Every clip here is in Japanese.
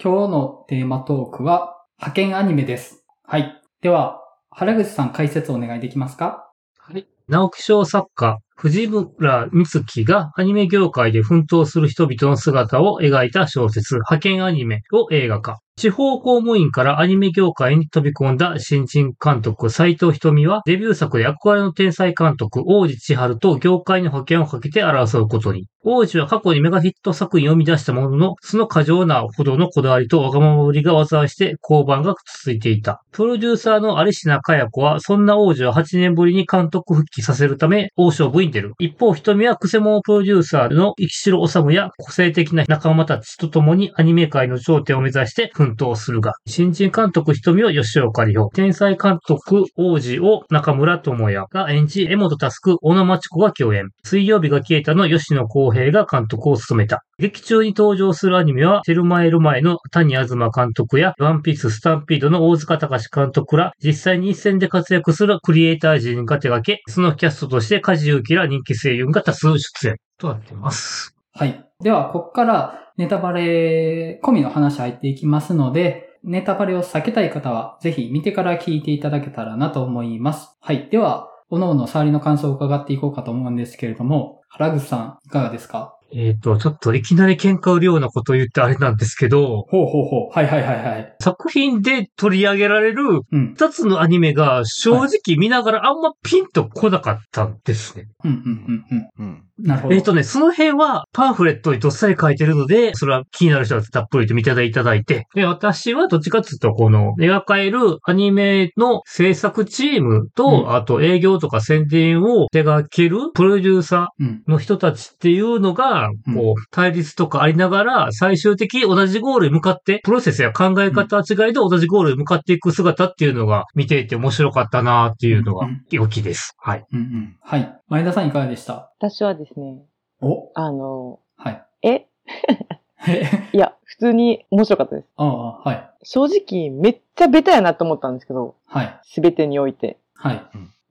今日のテーマトークは、派遣アニメです。はい。では、原口さん解説をお願いできますか？はい。直木賞作家、藤村美月がアニメ業界で奮闘する人々の姿を描いた小説、派遣アニメを映画化。地方公務員からアニメ業界に飛び込んだ新人監督斎藤瞳はデビュー作で憧れの天才監督王子千春と業界に保険をかけて争うことに。王子は過去にメガヒット作品を生み出したものの、その過剰なほどのこだわりとわがままぶりが災して交番が続いていた。プロデューサーの有品かや子は、そんな王子を8年ぶりに監督復帰させるため、王将部に出る。一方、瞳はクセモプロデューサーの生城治や個性的な仲間たちと共にアニメ界の頂点を目指して奮闘するが、新人監督瞳を吉岡里帆、天才監督王子を中村智也が演じ、江本佑、小野町子が共演。水曜日が消えたの吉野公平が監督を務めた。劇中に登場するアニメは、テルマエル前の谷東監督や、ワンピーススタンピードの大塚隆監督ら、実際に一戦で活躍するクリエイター陣が手掛け、そのキャストとして梶裕貴ら人気声優が多数出演となっています。はい。では、ここからネタバレ込みの話入っていきますので、ネタバレを避けたい方は、ぜひ見てから聞いていただけたらなと思います。はい。では、各々触りの感想を伺っていこうかと思うんですけれども、原口さん、いかがですか？えっ、ー、と、ちょっといきなり喧嘩売るようなことを言ってあれなんですけど、ほうほうほう。はいはいはいはい。作品で取り上げられる二つのアニメが正直見ながらあんまピンと来なかったんですね。うんうんうんうん。うんなるほど。えっ、ー、とね、その辺はパンフレットにどっさり書いてるので、それは気になる人はたっぷりと見ていただいて、で、私はどっちかっていうと、この描かれるアニメの制作チームと、うん、あと営業とか宣伝を手掛けるプロデューサーの人たちっていうのが、うん、こう、対立とかありながら、最終的に同じゴールに向かって、プロセスや考え方違いで同じゴールに向かっていく姿っていうのが見ていて面白かったなっていうのが良きです。はい。うんうん、はい。前田さんいかがでした？私はですね、お？あの、はい。え？いや、普通に面白かったです。ああ、はい。正直、めっちゃベタやなと思ったんですけど、はい。すべてにおいて。はい。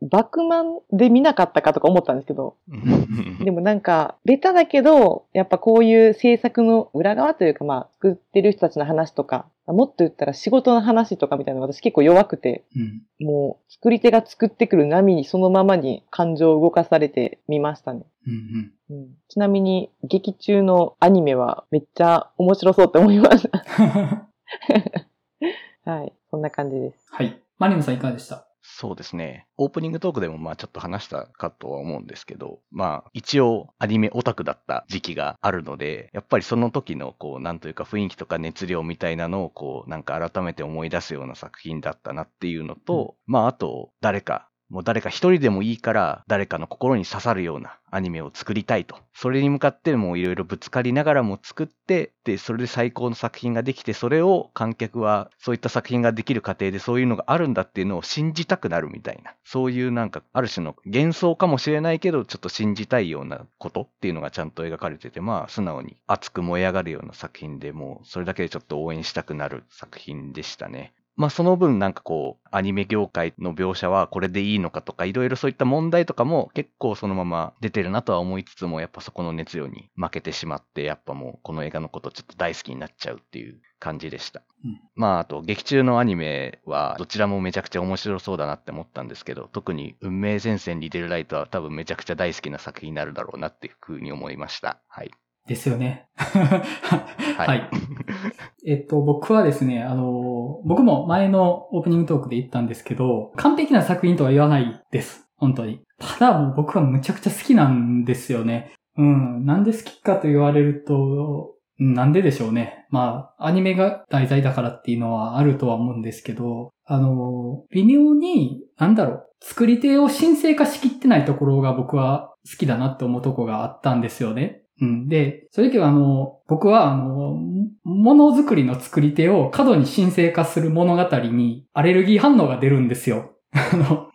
バクマンで見なかったかとか思ったんですけど、でもなんか、ベタだけど、やっぱこういう制作の裏側というか、まあ、作ってる人たちの話とか、もっと言ったら仕事の話とかみたいなの私結構弱くて、うん、もう作り手が作ってくる波にそのままに感情を動かされてみましたね。うんうん、ちなみに劇中のアニメはめっちゃ面白そうって思いました。はい、そんな感じです。はい。マリムさんいかがでした？そうですね。オープニングトークでもまあちょっと話したかとは思うんですけど、まあ一応アニメオタクだった時期があるので、やっぱりその時のこうなんというか雰囲気とか熱量みたいなのをこうなんか改めて思い出すような作品だったなっていうのと、うん、まああと誰かもう誰か一人でもいいから誰かの心に刺さるようなアニメを作りたいと。それに向かってもういろいろぶつかりながらも作って、で、それで最高の作品ができて、それを観客はそういった作品ができる過程でそういうのがあるんだっていうのを信じたくなるみたいな。そういうなんかある種の幻想かもしれないけど、ちょっと信じたいようなことっていうのがちゃんと描かれてて、まあ素直に熱く燃え上がるような作品でもうそれだけでちょっと応援したくなる作品でしたね。まあその分なんかこう、アニメ業界の描写はこれでいいのかとか、いろいろそういった問題とかも結構そのまま出てるなとは思いつつも、やっぱそこの熱量に負けてしまって、やっぱもうこの映画のことちょっと大好きになっちゃうっていう感じでした。うん、まああと劇中のアニメはどちらもめちゃくちゃ面白そうだなって思ったんですけど、特に運命前線リデルライトは多分めちゃくちゃ大好きな作品になるだろうなっていうふうに思いました。はい。ですよね。はい。えっと、僕はですね、あの、僕も前のオープニングトークで言ったんですけど、完璧な作品とは言わないです。本当に。ただもう僕はむちゃくちゃ好きなんですよね。うん。なんで好きかと言われると、なんででしょうね。まあ、アニメが題材だからっていうのはあるとは思うんですけど、あの、微妙に、なんだろう、作り手を神聖化しきってないところが僕は好きだなって思うとこがあったんですよね。うん。で、そういう時はあの、僕はあの、ものづくりの作り手を過度に神聖化する物語にアレルギー反応が出るんですよ。あの、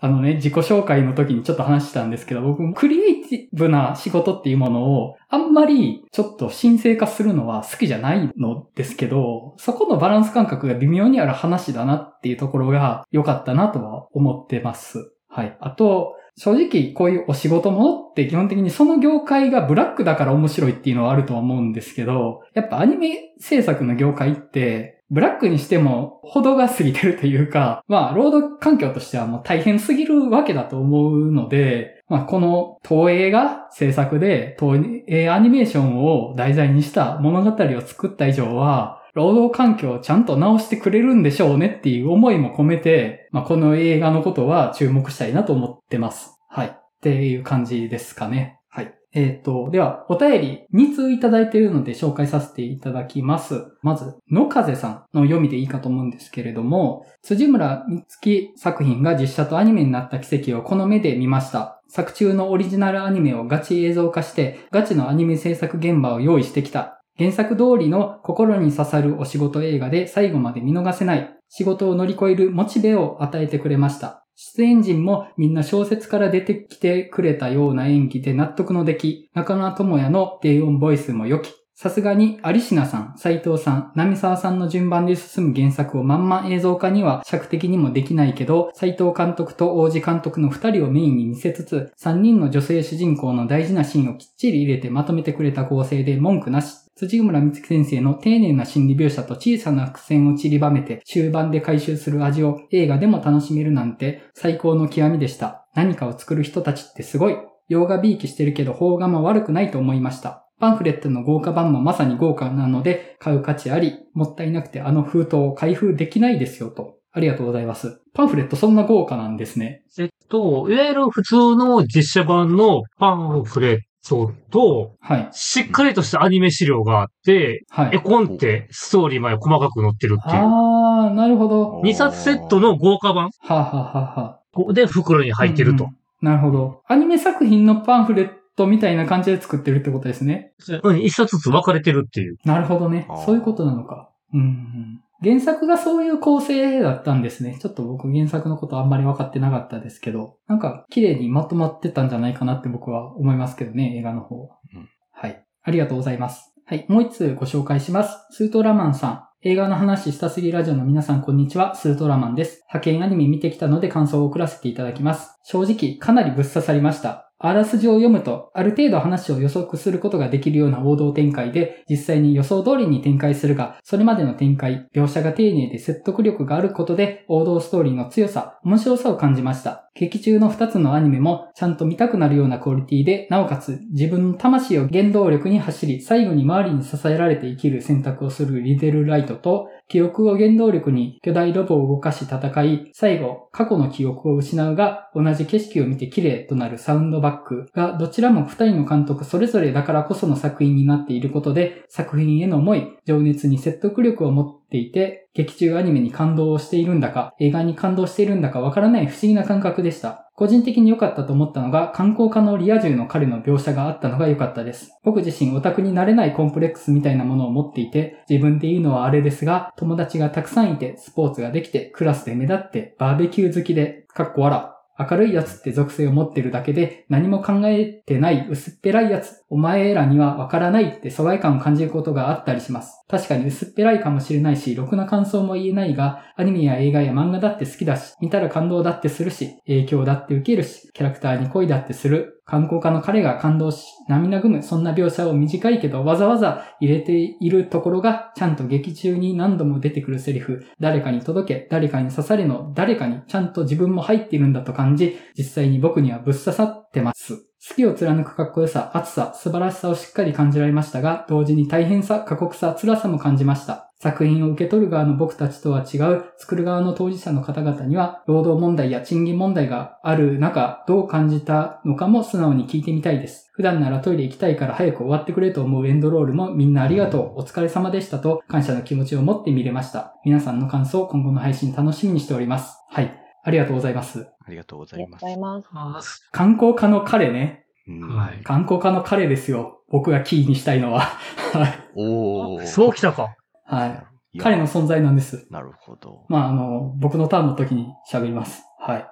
あのね、自己紹介の時にちょっと話したんですけど、僕も、クリエイティブな仕事っていうものを、あんまりちょっと神聖化するのは好きじゃないのですけど、そこのバランス感覚が微妙にある話だなっていうところが良かったなとは思ってます。はい。あと、正直こういうお仕事ものって基本的にその業界がブラックだから面白いっていうのはあるとは思うんですけど、やっぱアニメ制作の業界って、ブラックにしても程が過ぎてるというか、まあ、労働環境としてはもう大変すぎるわけだと思うので、まあ、この東映が制作で東映アニメーションを題材にした物語を作った以上は、労働環境をちゃんと直してくれるんでしょうねっていう思いも込めて、まあ、この映画のことは注目したいなと思ってます。はい。っていう感じですかね。はい。えっ、ー、と、では、お便り2通いただいているので紹介させていただきます。まず、野風さんの読みでいいかと思うんですけれども、辻村美月作品が実写とアニメになった奇跡をこの目で見ました。作中のオリジナルアニメをガチ映像化して、ガチのアニメ制作現場を用意してきた。原作通りの心に刺さるお仕事映画で最後まで見逃せない。仕事を乗り越えるモチベを与えてくれました。出演陣もみんな小説から出てきてくれたような演技で納得の出来、中野智也の低音ボイスも良き、さすがに、アリシナさん、斎藤さん、波沢さんの順番で進む原作をまんま映像化には尺的にもできないけど、斎藤監督と王子監督の二人をメインに見せつつ、三人の女性主人公の大事なシーンをきっちり入れてまとめてくれた構成で文句なし。辻村美月先生の丁寧な心理描写と小さな伏線を散りばめて終盤で回収する味を映画でも楽しめるなんて最高の極みでした。何かを作る人たちってすごい。洋画びいきしてるけど邦画も悪くないと思いました。パンフレットの豪華版もまさに豪華なので買う価値あり、もったいなくてあの封筒を開封できないですよと。ありがとうございます。パンフレットそんな豪華なんですね。えっと、いわゆる普通の実写版のパンフレットトと、はい。しっかりとしたアニメ資料があって、はい。絵コンテ、ストーリーまで細かく載ってるっていう。ああ、なるほど。2冊セットの豪華版。はあ、はははあ、で、袋に入ってると、うんうん。なるほど。アニメ作品のパンフレットトみたいな感じで作ってるってことですね。うん、一冊ずつ分かれてるっていう。なるほどね。そういうことなのか。うん。原作がそういう構成だったんですね。ちょっと僕原作のことあんまり分かってなかったですけど、なんか綺麗にまとまってたんじゃないかなって僕は思いますけどね、映画の方は。うん、はい。ありがとうございます。はい。もう一通ご紹介します。スートラマンさん。映画の話したすぎラジオの皆さんこんにちは、スートラマンです。派遣アニメ見てきたので感想を送らせていただきます。正直、かなりぶっ刺さりました。あらすじを読むと、ある程度話を予測することができるような王道展開で、実際に予想通りに展開するが、それまでの展開、描写が丁寧で説得力があることで、王道ストーリーの強さ、面白さを感じました。劇中の2つのアニメも、ちゃんと見たくなるようなクオリティで、なおかつ、自分の魂を原動力に走り、最後に周りに支えられて生きる選択をするリデルライトと、記憶を原動力に巨大ロボを動かし戦い、最後、過去の記憶を失うが、同じ景色を見て綺麗となるサウンドバックが、どちらも二人の監督それぞれだからこその作品になっていることで、作品への思い、情熱に説得力を持ってていて、劇中アニメに感動をしているんだか、映画に感動しているんだかわからない不思議な感覚でした。個人的に良かったと思ったのが、観光家のリア充の彼の描写があったのが良かったです。僕自身オタクになれないコンプレックスみたいなものを持っていて、自分で言うのはあれですが、友達がたくさんいて、スポーツができて、クラスで目立って、バーベキュー好きで、かっこ笑。明るいやつって属性を持ってるだけで何も考えてない薄っぺらいやつ、お前らにはわからないって疎外感を感じることがあったりします。確かに薄っぺらいかもしれないし、ろくな感想も言えないが、アニメや映画や漫画だって好きだし、見たら感動だってするし、影響だって受けるし、キャラクターに恋だってする。観光家の彼が感動し、涙ぐむ、そんな描写を短いけどわざわざ入れているところが、ちゃんと劇中に何度も出てくるセリフ、誰かに届け、誰かに刺されの、誰かにちゃんと自分も入っているんだと感じ、実際に僕にはぶっ刺さってます。好きを貫くかっこよさ、熱さ、素晴らしさをしっかり感じられましたが、同時に大変さ、過酷さ、辛さも感じました。作品を受け取る側の僕たちとは違う、作る側の当事者の方々には、労働問題や賃金問題がある中、どう感じたのかも素直に聞いてみたいです。普段ならトイレ行きたいから早く終わってくれと思うエンドロールもみんなありがとう、お疲れ様でしたと感謝の気持ちを持って見れました。皆さんの感想、今後の配信楽しみにしております。はい。ありがとうございます。ありがとうございます。ありがとうございます。観光家の彼ね。はい。観光家の彼ですよ。僕がキーにしたいのは。はい。おそうきたか。はい。彼の存在なんです。なるほど。まあ、あの、僕のターンの時に喋ります。はい。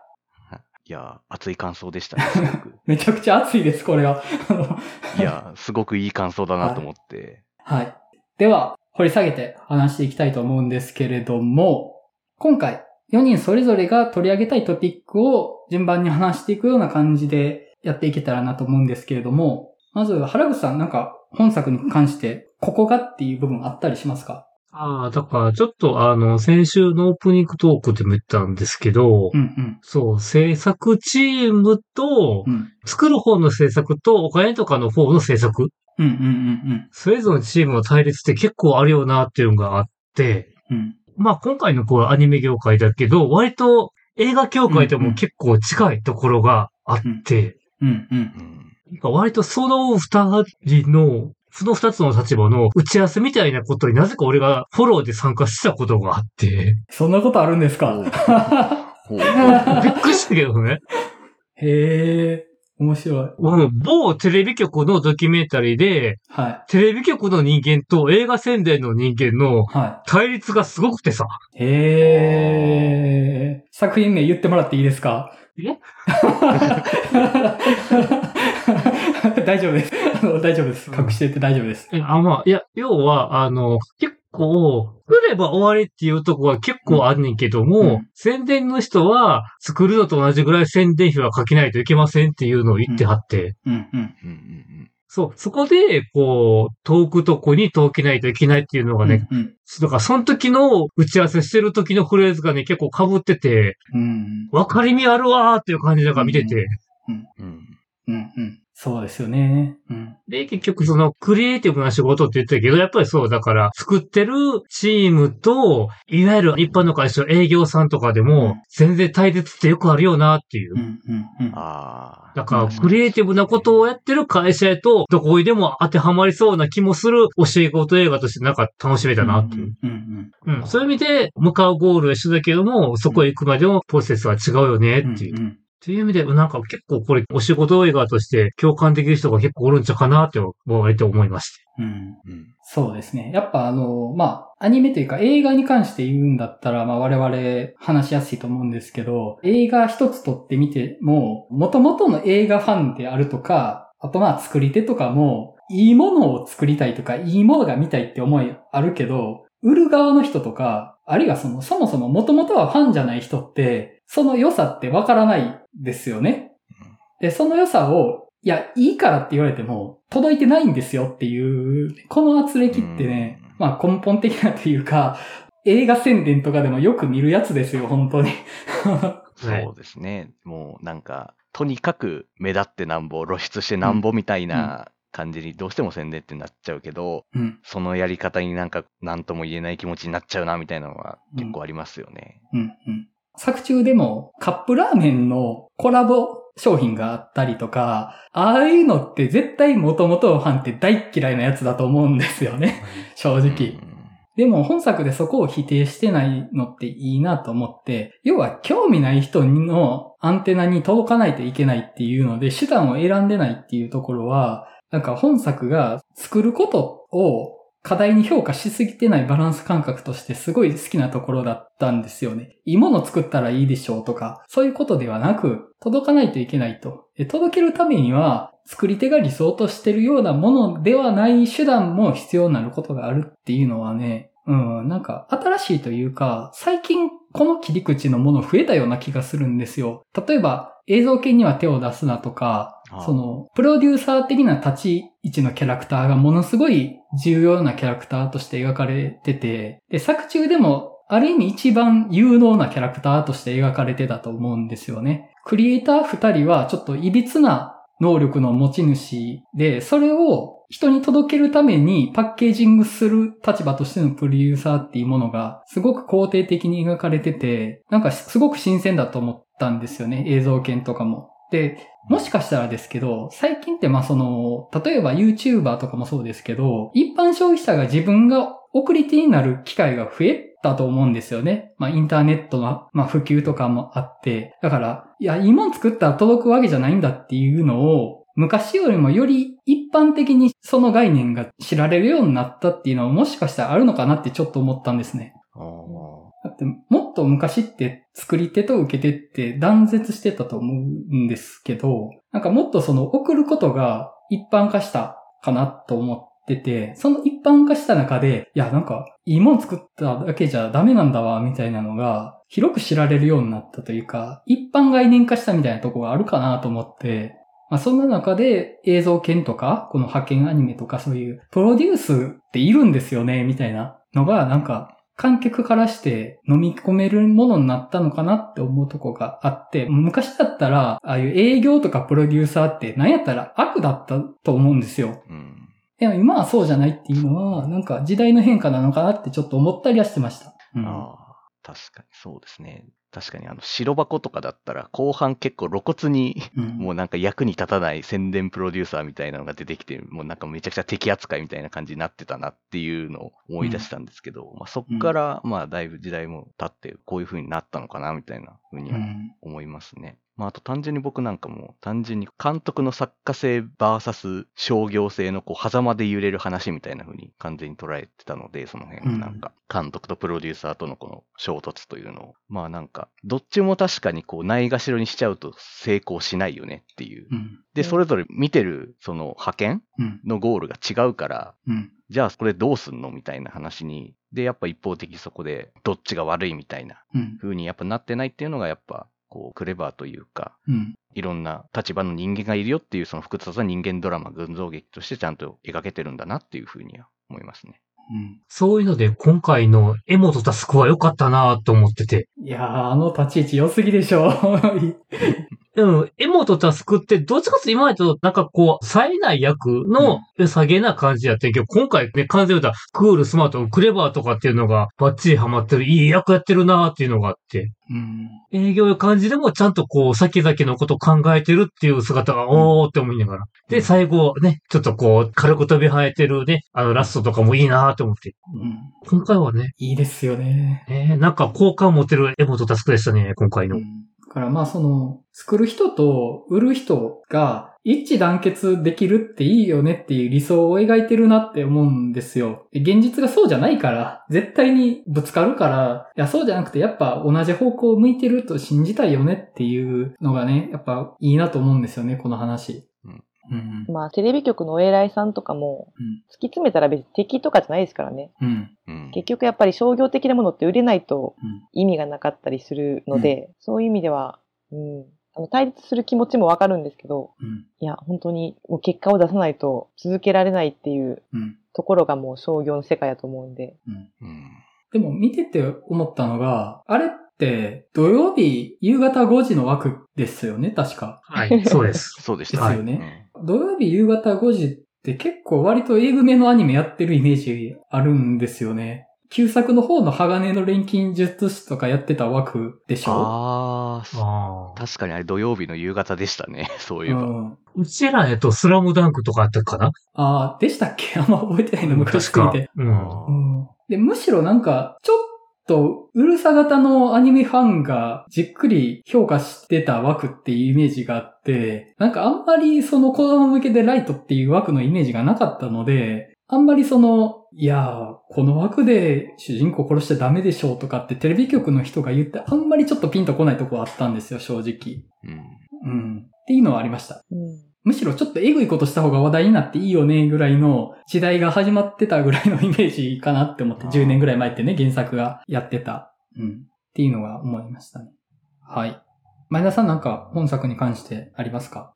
いや、熱い感想でしたね。めちゃくちゃ熱いです、これは。いや、すごくいい感想だなと思って。はい。はい、では、掘り下げて話していきたいと思うんですけれども、今回、4人それぞれが取り上げたいトピックを順番に話していくような感じでやっていけたらなと思うんですけれども、まず原口さんなんか本作に関してここがっていう部分あったりしますか？ああ、だからちょっとあの、先週のオープニングトークでも言ったんですけど、うんうん。そう、制作チームと、うん。作る方の制作とお金とかの方の制作、うんうんうんそれぞれのチームの対立って結構あるよなっていうのがあって、うん。うん。まあ今回のこうアニメ業界だけど、割と映画業界でも結構近いところがあって、うん。うん。うん。なんか割とその二人の、その二つの立場の打ち合わせみたいなことになぜか俺がフォローで参加したことがあって、そんなことあるんですか？びっくりしたけどね。へえ、面白い。某テレビ局のドキュメンタリーで、はテレビ局の人間と映画宣伝の人間の対立がすごくてさ。い。へえ、作品名言ってもらっていいですか？え？大丈夫です。あの大丈夫です。隠してて大丈夫です。えあ、まあ、いや、要は、あの、結構、作れば終わりっていうとこは結構あんねんけども、うん宣伝の人は作るのと同じぐらい宣伝費はかけないといけませんっていうのを言ってはって、うんうん。うんうんそう、そこで、こう、遠くとこに遠けないといけないっていうのがね、うんだからその時の打ち合わせしてる時のフレーズがね、結構被ってて、うん。分かりみあるわーっていう感じだから見てて、うんうんうんうん。そうですよね。うん。で、結局そのクリエイティブな仕事って言ってたけど、やっぱりそうだから、作ってるチームと、いわゆる一般の会社、営業さんとかでうんも、全然対立ってよくあるよなっていうう。んうんうん。ああ。だから、クリエイティブなことをやってる会社へと、どこにでも当てはまりそうな気もするお仕事映画としてなんか楽しめたなっていう。うんうんうん。そういう意味で、向かうゴールは一緒だけども、そこへ行くまでのプロセスは違うよねうん。っていう。うんっていう意味で、なんか結構これ、お仕事映画として共感できる人が結構おるんちゃうかなって、割と思いまして。うん。うんそうですね。やっぱあの、まあ、アニメというか映画に関して言うんだったら、まあ我々話しやすいと思うんですけど、映画一つ撮ってみても、元々の映画ファンであるとか、あとまあ作り手とかも、いいものを作りたいとか、いいものが見たいって思いあるけど、売る側の人とか、あるいはその、そもそも元々はファンじゃない人って、その良さってわからないですよね。で、その良さを、いや、いいからって言われても、届いてないんですよっていう、この圧力ってね、うんまあ根本的なというか、映画宣伝とかでもよく見るやつですよ、本当に。そうですね。もうなんか、とにかく目立ってなんぼ、露出してなんぼみたいな感じにどうしても宣伝ってなっちゃうけど、うん、そのやり方になんか何とも言えない気持ちになっちゃうなみたいなのは結構ありますよね。うん、うん。作中でもカップラーメンのコラボ商品があったりとか、ああいうのって絶対元々のファンって大っ嫌いなやつだと思うんですよね。正直。でも本作でそこを否定してないのっていいなと思って、要は興味ない人のアンテナに届かないといけないっていうので手段を選んでないっていうところは、なんか本作が作ることを課題に評価しすぎてないバランス感覚としてすごい好きなところだったんですよね。いいもの作ったらいいでしょうとか、そういうことではなく、届かないといけないと。届けるためには、作り手が理想としてるようなものではない手段も必要になることがあるっていうのはね、うん、なんか新しいというか、最近この切り口のもの増えたような気がするんですよ。例えば、映像系には手を出すなとか、その、プロデューサー的な立ち位置のキャラクターがものすごい重要なキャラクターとして描かれてて、で、作中でも、ある意味一番有能なキャラクターとして描かれてたと思うんですよね。クリエイター二人はちょっと歪な能力の持ち主で、それを人に届けるためにパッケージングする立場としてのプロデューサーっていうものがすごく肯定的に描かれてて、なんかすごく新鮮だと思ったんですよね、映像系とかも。で、もしかしたらですけど、最近ってまあその、例えば YouTuber とかもそうですけど、一般消費者が自分が送り手になる機会が増えたと思うんですよね。まあインターネットの、まあ、普及とかもあって。だから、いや、いいもん作ったら届くわけじゃないんだっていうのを、昔よりもより一般的にその概念が知られるようになったっていうのはもしかしたらあるのかなってちょっと思ったんですね。ってもっと昔って作り手と受け手って断絶してたと思うんですけど、なんかもっとその送ることが一般化したかなと思ってて、その一般化した中で、いや、なんか、いいもん作っただけじゃダメなんだわ、みたいなのが、広く知られるようになったというか、一般概念化したみたいなとこがあるかなと思って、まあ、そんな中で映像犬とか、この派遣アニメとかそういうプロデュースっているんですよね、みたいなのが、なんか、観客からして飲み込めるものになったのかなって思うとこがあって、昔だったら、ああいう営業とかプロデューサーって何やったら悪だったと思うんですよ。うんでも今はそうじゃないっていうのは、なんか時代の変化なのかなってちょっと思ったりはしてました。うん、ああ、確かにそうですね。確かにあの白箱とかだったら後半結構露骨に、もうなんか役に立たない宣伝プロデューサーみたいなのが出てきて、もうなんかめちゃくちゃ敵扱いみたいな感じになってたなっていうのを思い出したんですけど、まあそっからまあだいぶ時代も経ってこういう風になったのかなみたいな風には思いますね。まあ、あと単純に僕なんかも、単純に監督の作家性バーサス商業性のこう、狭間で揺れる話みたいな風に完全に捉えてたので、その辺なんか、監督とプロデューサーとのこの衝突というの。を、まあなんか、どっちも確かにこう、ないがしろにしちゃうと成功しないよねっていう。うん、で、それぞれ見てる、その派遣のゴールが違うから、うん、じゃあこれどうすんのみたいな話に、で、やっぱ一方的そこで、どっちが悪いみたいな風にやっぱなってないっていうのがやっぱ、こう、クレバーというか、うん、いろんな立場の人間がいるよっていうその複雑な人間ドラマ、群像劇としてちゃんと描けてるんだなっていうふうには思いますね。うん、そういうので、今回のエモとタスクは良かったなと思ってて。いやー、あの立ち位置良すぎでしょ。でも、エモとタスクって、どっちかって今までと、なんかこう、冴えない役の下げな感じやってんけど、今回ね、完全に言うたら、クール、スマート、クレバーとかっていうのが、バッチリハマってる、いい役やってるなーっていうのがあって、うん、営業の感じでもちゃんとこう、先々のこと考えてるっていう姿が、おーって思いながら。で、最後ね、ちょっとこう、軽く飛び生えてるね、あのラストとかもいいなーって思って。うん、今回はね。いいですよね。ねなんか好感持てるエモとタスクでしたね、今回の。うんからまあその、作る人と売る人が一致団結できるっていいよねっていう理想を描いてるなって思うんですよ。現実がそうじゃないから、絶対にぶつかるから、いやそうじゃなくてやっぱ同じ方向を向いてると信じたいよねっていうのがね、やっぱいいなと思うんですよね、この話。うん、まあ、テレビ局のお偉いさんとかも、突き詰めたら別に敵とかじゃないですからね。うん、結局やっぱり商業的なものって売れないと意味がなかったりするので、うん、そういう意味では、うん、あの対立する気持ちもわかるんですけど、いや、本当にもう結果を出さないと続けられないっていうところがもう商業の世界だと思うんで。でも見てて思ったのが、あれっ、土曜日夕方5時の枠ですよね、確か。はい、そうです。そうでした。ですよね。はい、土曜日夕方5時って結構割と英語めのアニメやってるイメージあるんですよね。旧作の方の鋼の錬金術師とかやってた枠でしょ？ああ、確かにあれ土曜日の夕方でしたね、そういえば。うん、うちら、えっと、スラムダンクとかあったかな？ああ、でしたっけ？あんま覚えてないの昔すぎて。うん、うん、で、むしろなんか、ちょっと、うるさ型のアニメファンがじっくり評価してた枠っていうイメージがあって、なんかあんまりその子供向けでライトっていう枠のイメージがなかったので、あんまりその、いやー、この枠で主人公殺しちゃダメでしょうとかってテレビ局の人が言って、あんまりちょっとピンとこないとこあったんですよ、正直。うん。うん。っていうのはありました。うんむしろちょっとエグいことした方が話題になっていいよねぐらいの時代が始まってたぐらいのイメージかなって思って、10年ぐらい前ってね、原作がやってた。うん。っていうのが思いましたね。はい。前田さんなんか本作に関してありますか？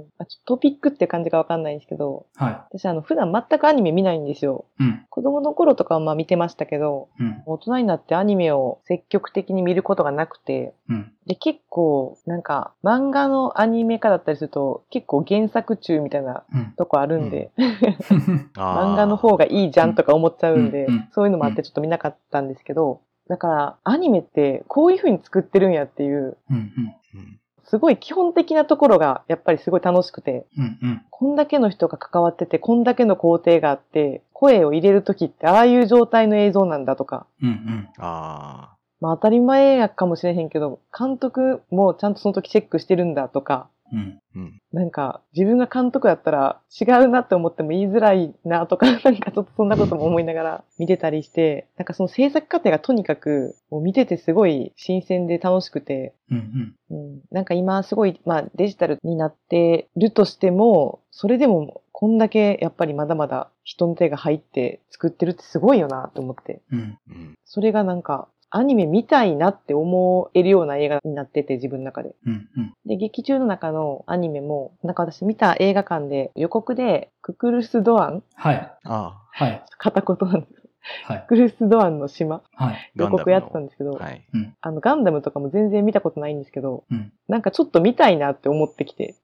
うん。トピックって感じがわかんないんですけど、はい。私あの、普段全くアニメ見ないんですよ。うん。子供の頃とかはまあ見てましたけど、うん。大人になってアニメを積極的に見ることがなくて、うん。で、結構、なんか、漫画のアニメ化だったりすると、結構原作中みたいなとこあるんで、うん、漫画の方がいいじゃんとか思っちゃうんで、うん、そういうのもあってちょっと見なかったんですけど、だから、アニメってこういう風に作ってるんやっていう、うんうんすごい基本的なところがやっぱりすごい楽しくて、うんうん、こんだけの人が関わってて、こんだけの工程があって、声を入れるときってああいう状態の映像なんだとか、うんうん、あまあ当たり前やかもしれへんけど、監督もちゃんとその時チェックしてるんだとか、うん。なんか、自分が監督だったら違うなって思っても言いづらいなとか、なんかちょっとそんなことも思いながら見てたりして、なんかその制作過程がとにかく、もう見ててすごい新鮮で楽しくて、うんうん、うん、なんか今すごい、まあデジタルになってるとしても、それでもこんだけやっぱりまだまだ人の手が入って作ってるってすごいよなって思って。うん。うん。それがなんか、アニメ見たいなって思えるような映画になってて、自分の中で。うん。うん。で、劇中の中のアニメも、なんか私見た映画館で予告で、ククルス・ドアンはい。あはい。片言なんです。はいク。クルス・ドアンの島はい。予告やってたんですけど、あ。はい。あの、ガンダムとかも全然見たことないんですけど、うんなんかちょっと見たいなって思ってきて、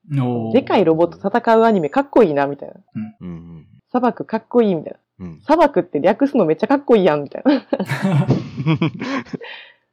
でかいロボット戦うアニメかっこいいな、みたいな。うんうん。砂漠かっこいい、みたいな。うん。砂漠って略すのめっちゃかっこいいやん、みたいな。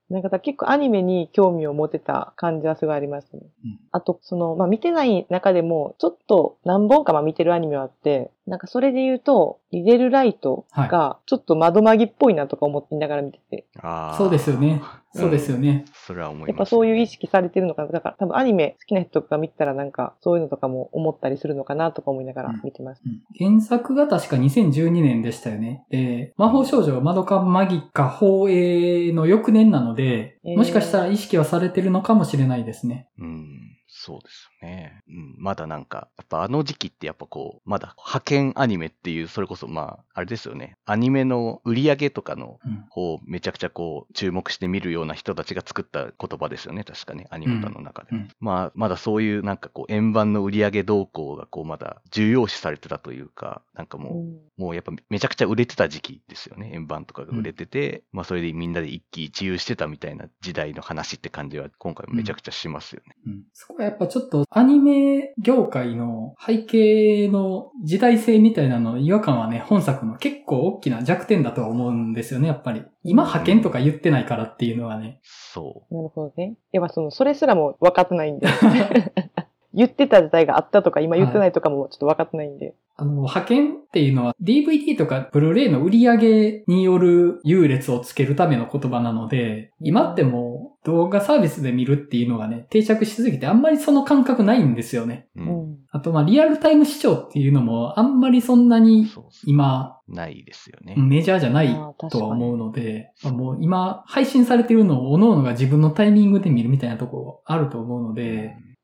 なんか結構アニメに興味を持てた感じはすごいありましたね。うんあと、その、まあ見てない中でも、ちょっと何本かまあ見てるアニメはあって、なんかそれで言うと、リデルライトがちょっと窓マギっぽいなとか思いながら見てて、あーそうですよね。そうですよね。それは思います、やっぱそういう意。識されてるのかな。だから多分アニメ好きな人が見てたらなんかそういうのとかも思ったりするのかなとか思いながら見てます。うん原作が確か2012年でしたよね。で、魔法少女マドカマギカ放映の翌年なので、えーもしかしたら意識はされてるのかもしれないですね。うん。そうですよね。うん。まだなんか、やっぱあの時期ってやっぱこう、まだ派遣アニメっていう、それこそまあ、あれですよね。アニメの売り上げとかのうん。方をめちゃくちゃこう、注目して見るような人たちが作った言葉ですよね。確かね。アニメ化の中で。うんうんまあ、まだそういうなんかこう、円盤の売り上げ動向がこう、まだ重要視されてたというか、なんかもう、うんもうやっぱめちゃくちゃ売れてた時期ですよね。円盤とかが売れてて、まあそれでみんなで一喜一憂してたみたいな時代の話って感じは今回もめちゃくちゃしますよね。うんそこはやっぱちょっとアニメ業界の背景の時代性みたいなの違和感はね、本作の結構大きな弱点だとは思うんですよね、やっぱり。今派遣とか言ってないからっていうのはね。そなるほどね。やっぱその、それすらも分かってないんで。言ってた時代があったとか、今言ってないとかもちょっと分かってないんで。あの、派遣っていうのは DVD とかブルーレイの売り上げによる優劣をつけるための言葉なので、今ってもう動画サービスで見るっていうのがね、定着しすぎてあんまりその感覚ないんですよね。う。んん。あとまあリアルタイム視聴っていうのもあんまりそんなにそうそう今ないですよね。メジャーじゃないとは思うので、まあもう今配信されてるのを各々が自分のタイミングで見るみたいなとこあると思うので、うん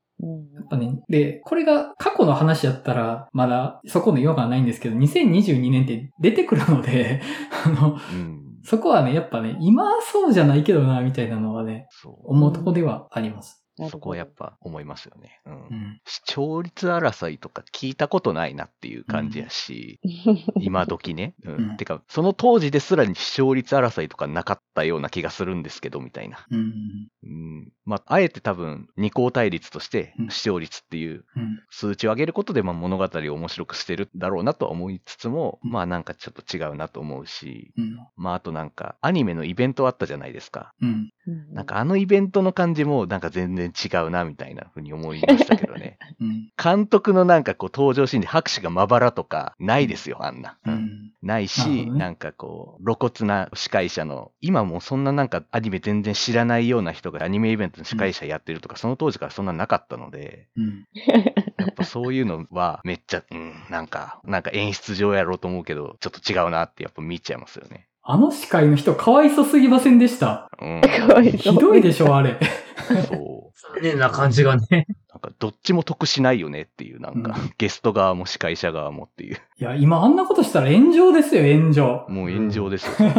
やっぱね、で、これが過去の話やったら、まだそこの違和感はないんですけど、2022年って出てくるので、あの、うん。そこはね、やっぱね、今はそうじゃないけどな、みたいなのはね。思うとこではあります。そこはやっぱ思いますよね。うん。うん。視聴率争いとか聞いたことないなっていう感じやし、今時ね。うん。うんてか、その当時ですらに視聴率争いとかなかったような気がするんですけど、みたいな。うん。うん。まあ、あえて多分、二項対立としてうん、視聴率っていううん。数値を上げることで、まあ、物語を面白くしてるだろうなとは思いつつも、うんまあ、なんかちょっと違うなと思うし、うん。まあ、あとなんか、アニメのイベントあったじゃないですか。うん。うんなんか、あのイベントの感じも、なんか全然違うな、みたいなふうに思いましたけどね。うん。監督のなんかこう、登場シーンで拍手がまばらとか、ないですよ、あんな。うんうん。ないし、ねなんかこう、露骨な司会者の、今もうそんななんかアニメ全然知らないような人がアニメイベントの司会者やってるとか、その当時からそんななかったので、うん。やっぱそういうのはめっちゃ、うん、なんか、なんか演出上やろうと思うけど、ちょっと違うなってやっぱ見ちゃいますよね。あの司会の人かわいそすぎませんでした？うん。かわいそうひどいでしょ、あれ。そう。残念な感じがね。なんかどっちも得しないよねっていう、なんか、うゲスト側も司会者側もっていう、いや、今あんなことしたら炎上ですよ、炎上。もう炎上ですよ。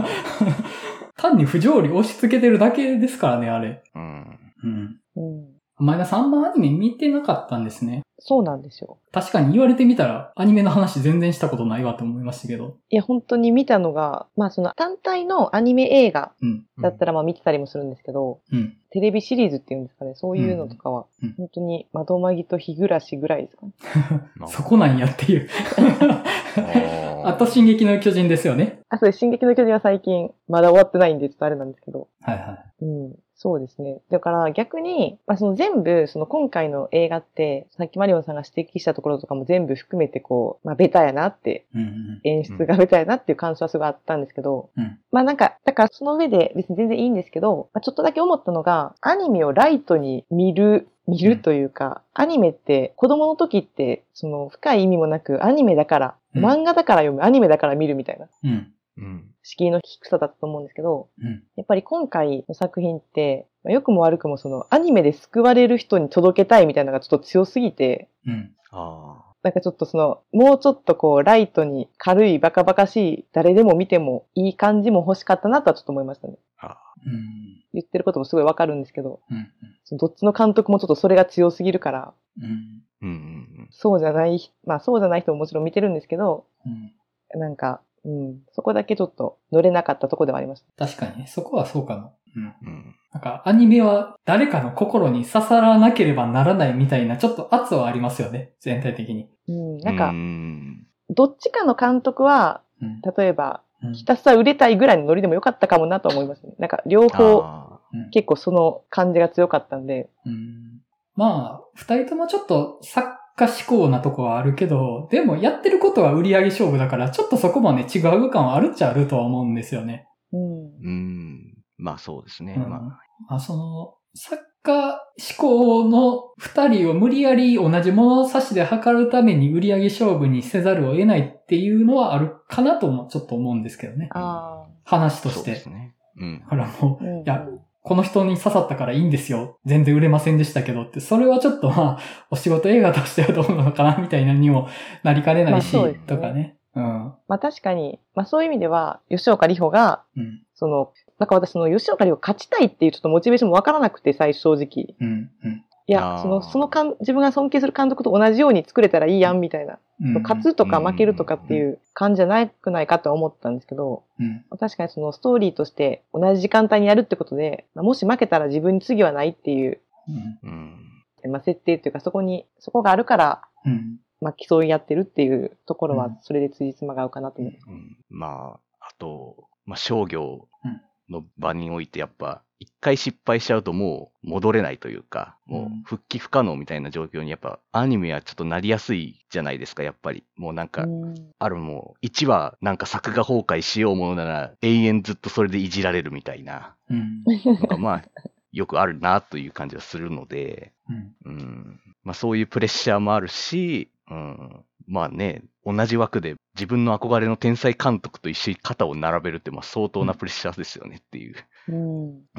単に不条理押し付けてるだけですからね、あれ。うん。うん。うん。前田3番アニメ見てなかったんですね。そうなんですよ。確かに言われてみたら、アニメの話全然したことないわと思いましたけど。いや、本当に見たのが、まあその単体のアニメ映画うん。だったらまあ見てたりもするんですけど、うん。テレビシリーズっていうんですかね、そういうのとかは、うんうん本当に窓まぎと日暮らしぐらいですかね。そこなんやっていう。あと、進撃の巨人ですよね。あ、そうです。進撃の巨人は最近まだ終わってないんでちょっとあれなんですけど。はいはい。うん。そうですね。だから逆に、まあ、その全部、その今回の映画って、さっきマリオンさんが指摘したところとかも全部含めてこう、まあ、ベタやなって、うんうん演出がベタやなっていう感想はすごいあったんですけど、うんまあなんか、だからその上で別に全然いいんですけど、まあ、ちょっとだけ思ったのが、アニメをライトに見る、見るというか、アニメって子供の時って、その深い意味もなく、アニメだから、うん漫画だから読む、アニメだから見るみたいな、うん。うん。敷居の低さだったと思うんですけど、うん。やっぱり今回の作品って、まあ良くも悪くもそのアニメで救われる人に届けたいみたいなのがちょっと強すぎて、うん。あなんかちょっとその、もうちょっとこう、ライトに軽いバカバカしい、誰でも見てもいい感じも欲しかったなとはちょっと思いましたね。うん。言ってることもすごいわかるんですけど、うん。そのどっちの監督もちょっとそれが強すぎるから、うん。うんうんそうじゃない、まあそうじゃない人ももちろん見てるんですけど、うん。なんか、うん、そこだけちょっと乗れなかったとこではありました。確かにね、そこはそうかも。うん。なんか、アニメは誰かの心に刺さらなければならないみたいな、ちょっと圧はありますよね、全体的に。うん、なんかう、んどっちかの監督は、うん。例えば、うんひたすら売れたいぐらいのノリでもよかったかもなと思いますね。なんか、両方結構その感じが強かったんで、うんまあ、二人ともちょっと作家志向なとこはあるけど、でもやってることは売り上げ勝負だから、ちょっとそこもね、違う感はあるっちゃあるとは思うんですよね。うん。ーうん。まあそうですね。うんまあまあ、その、作家志向の二人を無理やり同じ物差しで測るために売り上げ勝負にせざるを得ないっていうのはあるかなともちょっと思うんですけどね。あ話としてそうです。ね。うんだ。からもう、あ。うんいや、この人に刺さったからいいんですよ。全然売れませんでしたけどって、それはちょっとまあ、お仕事映画としてはどうなのかなみたいなにもなりかねないし、まあねとかね。うん。まあ確かに、まあそういう意味では、吉岡里帆が、うん。その、なんか私その吉岡里帆勝ちたいっていうちょっとモチベーションもわからなくて、最初正直。うん。うんいやその、そのかん、自分が尊敬する監督と同じように作れたらいいやん、みたいな。うん。勝つとか負けるとかっていう感じじゃなくないかとは思ったんですけど、うん。確かにそのストーリーとして同じ時間帯にやるってことで、まあもし負けたら自分に次はないっていう、うん。うん。まあ設定っていうかそこに、そこがあるから、うん。まあ競い合ってるっていうところはうん、それで辻褄が合うかなと思う。うんまあ、あと、まあ商業うんの場においてやっぱ、一回失敗しちゃうともう戻れないというか、もううん復帰不可能みたいな状況にやっぱアニメはちょっとなりやすいじゃないですか、やっぱり。もうなんか、うんあるもう、1話なんか作画崩壊しようものなら永遠ずっとそれでいじられるみたいなうん。のがまあ、よくあるなという感じがするので、うん。うん。まあそういうプレッシャーもあるし、うん。まあね、同じ枠で自分の憧れの天才監督と一緒に肩を並べるってまあ相当なプレッシャーですよねっていう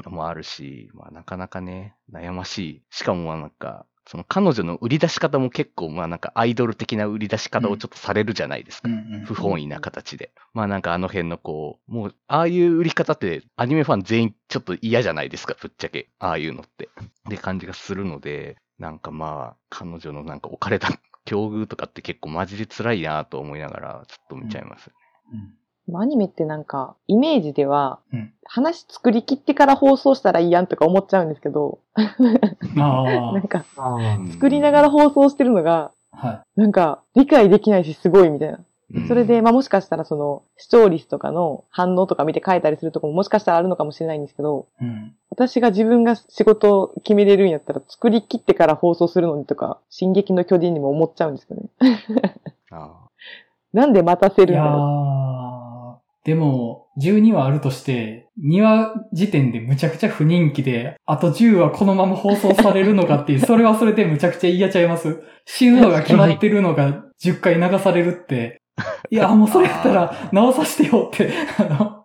もあるし、まあなかなかね、悩ましい。しかもまあなんか、その彼女の売り出し方も結構まあなんかアイドル的な売り出し方をちょっとされるじゃないですか。うん。不本意な形で。まあなんかあの辺のこう、もう、ああいう売り方ってアニメファン全員ちょっと嫌じゃないですか、ぶっちゃけ。ああいうのって。って感じがするので、なんかまあ、彼女のなんか置かれた境遇とかって結構マジで辛いなと思いながら、ちょっと見ちゃいます。まあアニメってなんか、イメージではうん、話作り切ってから放送したらいいやんとか思っちゃうんですけど。なんか、作りながら放送してるのが、はなんか、理解できないしすごいみたいな。うんそれで、まあもしかしたらその、視聴率とかの反応とか見て変えたりするとこももしかしたらあるのかもしれないんですけど、い。うん。私が自分が仕事を決めれるんやったら作り切ってから放送するのにとか、進撃の巨人にも思っちゃうんですよね。あ なんで待たせるんだろー、でも、12話あるとして、2話時点でむちゃくちゃ不人気で、あと10話このまま放送されるのかっていう、それはそれでむちゃくちゃ嫌ちゃいます。死ぬのが決まってるのが10回流されるって。いや、もうそれやったら直させてよって。あ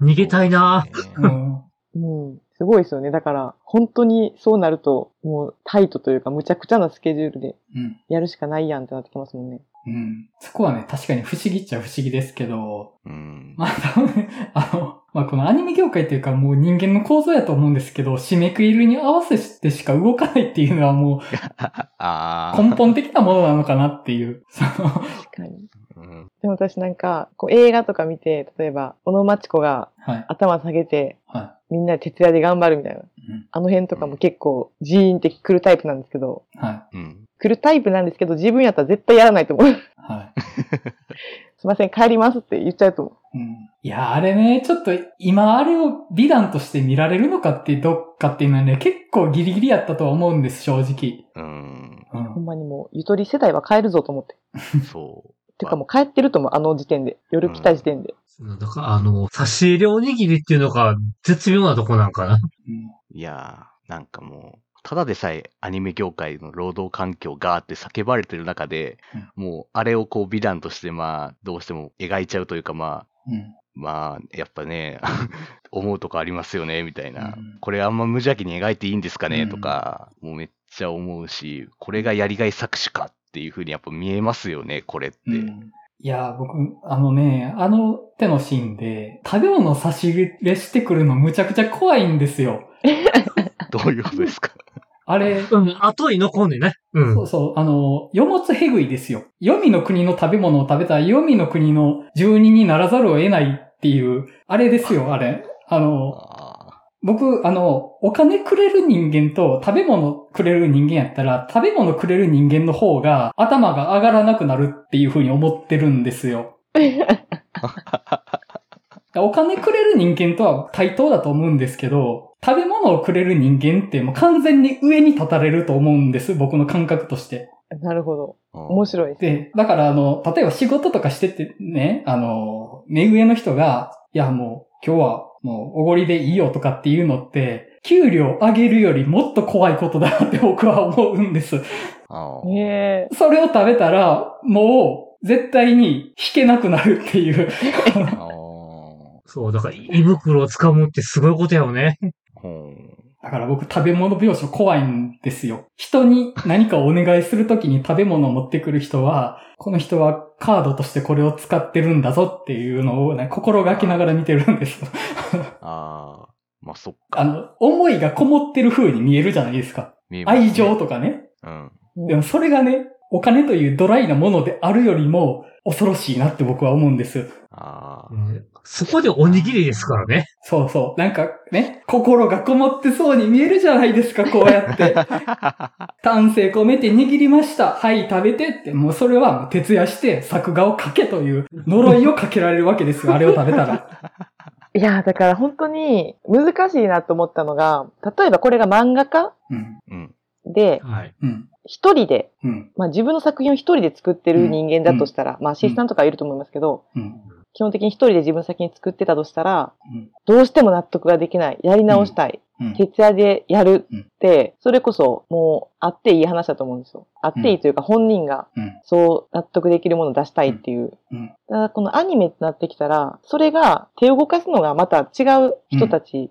逃げたいなうん。う。うん。すごいですよね。だから、本当にそうなると、もうタイトというか、むちゃくちゃなスケジュールでうん。やるしかないやんってなってきますもんね。うん。そこはね、確かに不思議っちゃ不思議ですけど、うん。まあ多分、あの、まあこのアニメ業界っていうかもう人間の構造やと思うんですけど、締めくくりに合わせてしか動かないっていうのはもうああ。根本的なものなのかなっていう。その、確かに。うんでも私なんか、こう映画とか見て、例えば、小野町子がはい。頭下げて、はみんなで徹夜で頑張るみたいな。い。あの辺とかも結構、ジーンって来るタイプなんですけど、うん。はうん。来るタイプなんですけど、自分やったら絶対やらないと思う。い。はい。すいません、帰りますって言っちゃうと思う。うん。いや、あれね、ちょっと今あれを美談として見られるのかってどっかっていうのはね、結構ギリギリやったとは思うんです、正直。うん。うん。ほんまにもう、ゆとり世代は帰るぞと思って。そう。てかもう帰ってると思う、あの時点で。夜来た時点で。だから、あの、差し入れおにぎりっていうのが絶妙なとこなんかな。いやー、なんかもう、ただでさえアニメ業界の労働環境がーって叫ばれてる中で、もうあれをこう美談としてまあ、どうしても描いちゃうというかまあ、うん。うん。まあ、やっぱね、思うとこありますよね、みたいな。うんこれあんま無邪気に描いていいんですかね、うんとか、もうめっちゃ思うし、これがやりがい搾取かっっていうふうにやっぱ見えますよね、これって。うんいや、僕、あのね、あの手のシーンで、食べ物差し入れしてくるのむちゃくちゃ怖いんですよ。どういうことですか？あれ、うん、後に残んねんね。うん。そうそう、あの、世物へぐいですよ。黄泉の国の食べ物を食べたら、黄泉の国の住人にならざるを得ないっていう、あれですよ、あれ。あの、あ僕、あの、お金くれる人間と食べ物くれる人間やったら、食べ物くれる人間の方が頭が上がらなくなるっていう風に思ってるんですよ。お金くれる人間とは対等だと思うんですけど、食べ物をくれる人間ってもう完全に上に立たれると思うんです、僕の感覚として。なるほど。あ。面白いです。で、だからあの、例えば仕事とかしててね、あの、目上の人が、いやもう今日はもうおごりでいいよとかっていうのって、給料上げるよりもっと怖いことだなって僕は思うんです。それを食べたら、もう絶対に引けなくなるっていう。そう、だから胃袋を掴むってすごいことやよね。だから僕食べ物描写怖いんですよ。人に何かをお願いするときに食べ物を持ってくる人は、この人はカードとしてこれを使ってるんだぞっていうのを、ね、心がけながら見てるんです。ああ。まあ、そっか。あの、思いがこもってる風に見えるじゃないですか。すね愛情とかね。うん。でもそれがね、お金というドライなものであるよりも恐ろしいなって僕は思うんです。ああ。うんそこでおにぎりですからね。そうそう。なんかね、心がこもってそうに見えるじゃないですか、こうやって。丹精込めて握りました。はい、食べてって。もうそれは徹夜して作画をかけという呪いをかけられるわけですよ、あれを食べたら。いや、だから本当に難しいなと思ったのが、例えばこれが漫画家うん、うん。で、はい。うん、一人で、うん、まあ自分の作品を一人で作ってる人間だとしたら、まあアシスタントとかいると思いますけど、うん、基本的に一人で自分の作品作ってたとしたら、うんどうしても納得ができない。やり直したい。うん。徹夜でやるって、それこそもうあっていい話だと思うんですよ。あっていいというか本人がうん、そう納得できるものを出したいっていう。うん、ただこのアニメってなってきたら、それが手を動かすのがまた違う人たち。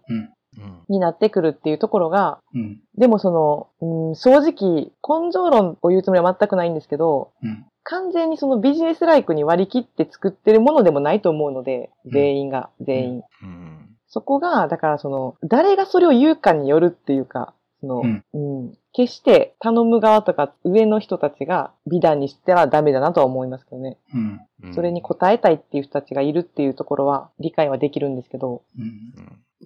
になってくるっていうところが、うん、でもその、うん、正直、根性論を言うつもりは全くないんですけど、うん、完全にそのビジネスライクに割り切って作ってるものでもないと思うので、うん全員が、全員。うん。そこが、だからその、誰がそれを言うかによるっていうか、その、うんうん決して頼む側とか上の人たちが美談にしてはダメだなとは思いますけどね。うん、うんそれに応えたいっていう人たちがいるっていうところは理解はできるんですけど、うん。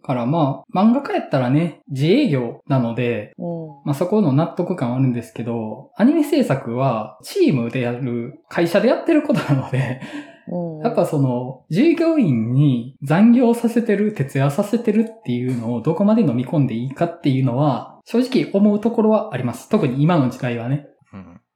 からまあ、漫画家やったらね、自営業なので、うん。まあそこの納得感はあるんですけど、アニメ制作はチームでやる、会社でやってることなので、うん。やっぱその、従業員に残業させてる、徹夜させてるっていうのをどこまで飲み込んでいいかっていうのは、正直思うところはあります。特に今の時代はね。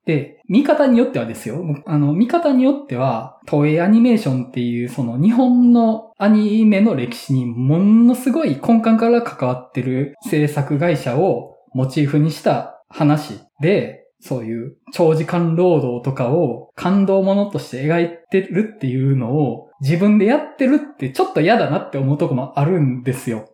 で、見方によってはですよ。あの、見方によっては、東映アニメーションっていう、その日本のアニメの歴史にものすごい根幹から関わってる制作会社をモチーフにした話で、そういう長時間労働とかを感動ものとして描いてるっていうのを自分でやってるってちょっと嫌だなって思うとこもあるんですよ。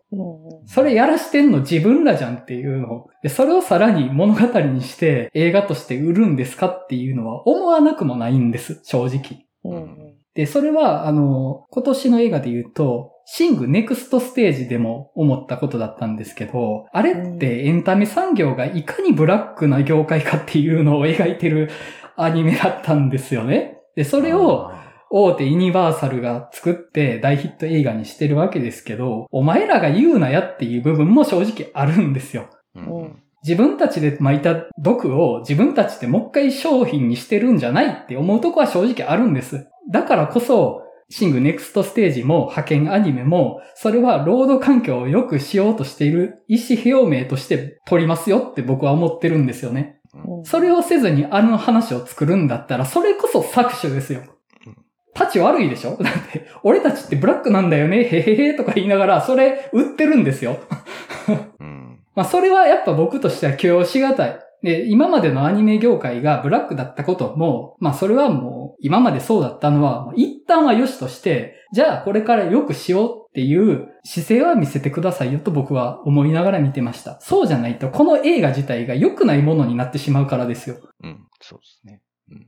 それやらしてんの自分らじゃんっていうのを。で、それをさらに物語にして映画として売るんですかっていうのは思わなくもないんです、正直。うんうんで、それは、あの、今年の映画で言うと、シングネクストステージでも思ったことだったんですけど、あれってエンタメ産業がいかにブラックな業界かっていうのを描いてるアニメだったんですよね。で、それを、大手ユニバーサルが作って大ヒット映画にしてるわけですけど、お前らが言うなやっていう部分も正直あるんですよ。うん。うん自分たちで巻いた毒を自分たちでもう一回商品にしてるんじゃないって思うとこは正直あるんです。だからこそ、シングネクストステージも派遣アニメも、それは労働環境を良くしようとしている意思表明として取りますよって僕は思ってるんですよね。うんそれをせずにあの話を作るんだったら、それこそ搾取ですようん。立ち悪いでしょ？だって、俺たちってブラックなんだよね、へへへとか言いながら、それ売ってるんですよ。うん。まあ、それはやっぱ僕としては許容しがたい。で、今までのアニメ業界がブラックだったことも、まあ、それはもう、今までそうだったのは、一旦は良しとして、じゃあこれから良くしようっていう姿勢は見せてくださいよと僕は思いながら見てました。そうじゃないと、この映画自体が良くないものになってしまうからですよ。うん。そうですね。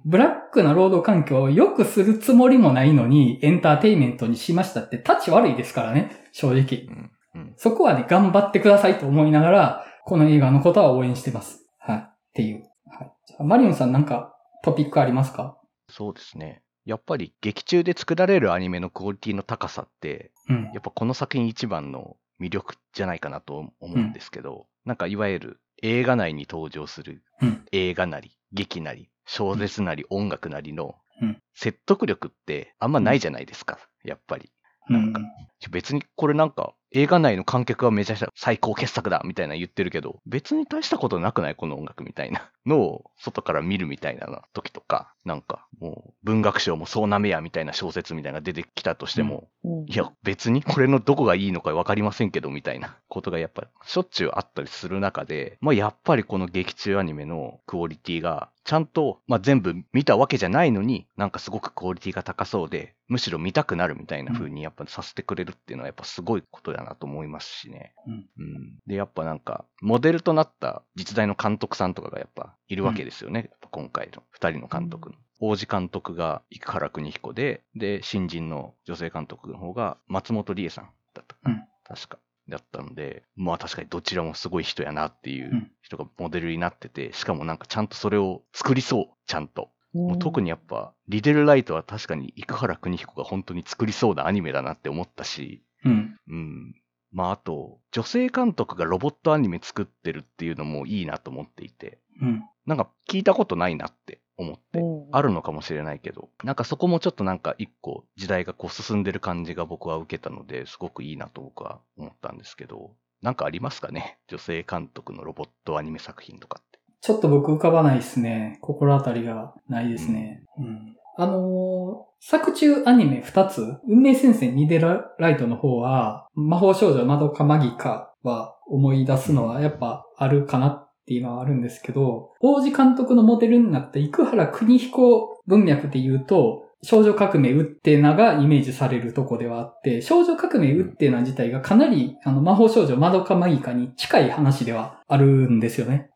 ブラックな労働環境を良くするつもりもないのに、エンターテインメントにしましたって、タッチ悪いですからね、正直。うんうんそこはね、頑張ってくださいと思いながら、この映画のことは応援してます。はい。っていう。はい。じゃあマリオンさんなんかトピックありますか？そうですね。やっぱり劇中で作られるアニメのクオリティの高さって、うん。やっぱこの作品一番の魅力じゃないかなと思うんですけど、なんかいわゆる映画内に登場するうん映画なり、劇なり、小説なり、音楽なりのうん。説得力ってあんまないじゃないですか、やっぱり。なんか。別にこれなんか映画内の観客はめちゃくちゃ最高傑作だみたいな言ってるけど、別に大したことなくない？この音楽みたいな。のを外から見るみたいな時とか、なんかもう文学賞もそうなめやみたいな小説みたいなのが出てきたとしても、うん。いや別にこれのどこがいいのかわかりませんけどみたいなことがやっぱしょっちゅうあったりする中で、まあやっぱりこの劇中アニメのクオリティがちゃんと、まあ全部見たわけじゃないのに、なんかすごくクオリティが高そうで、むしろ見たくなるみたいな風にやっぱさせてくれるっていうのはやっぱすごいことだなと思いますしね。うんうん。で、やっぱなんか、モデルとなった実在の監督さんとかがやっぱいるわけですよね。やっぱ今回の二人の監督の。王子監督が生原邦彦で、で、新人の女性監督の方が松本理恵さんだった。うん確か。だったので、まあ確かにどちらもすごい人やなっていううん人がモデルになってて、しかもなんかちゃんとそれを作りそう、ちゃんと。もう特にやっぱ、リデルライトは確かに生原邦彦が本当に作りそうなアニメだなって思ったし、うん。うん。まああと、女性監督がロボットアニメ作ってるっていうのもいいなと思っていて、うん。なんか聞いたことないなって思って、うんあるのかもしれないけど、なんかそこもちょっとなんか一個時代がこう進んでる感じが僕は受けたので、すごくいいなと僕は思ったんですけど、なんかありますかね？女性監督のロボットアニメ作品とかって。ちょっと僕浮かばないですね。心当たりがないですね。うん。あのー作中アニメ2つ、運命戦線ニデラライトの方は、魔法少女マドカマギカは思い出すのはやっぱあるかなっていうのはあるんですけど、王子監督のモデルになった生原邦彦文脈で言うと、少女革命ウッテナがイメージされるとこではあって、少女革命ウッテナ自体がかなりあの魔法少女マドカマギカに近い話ではあるんですよね。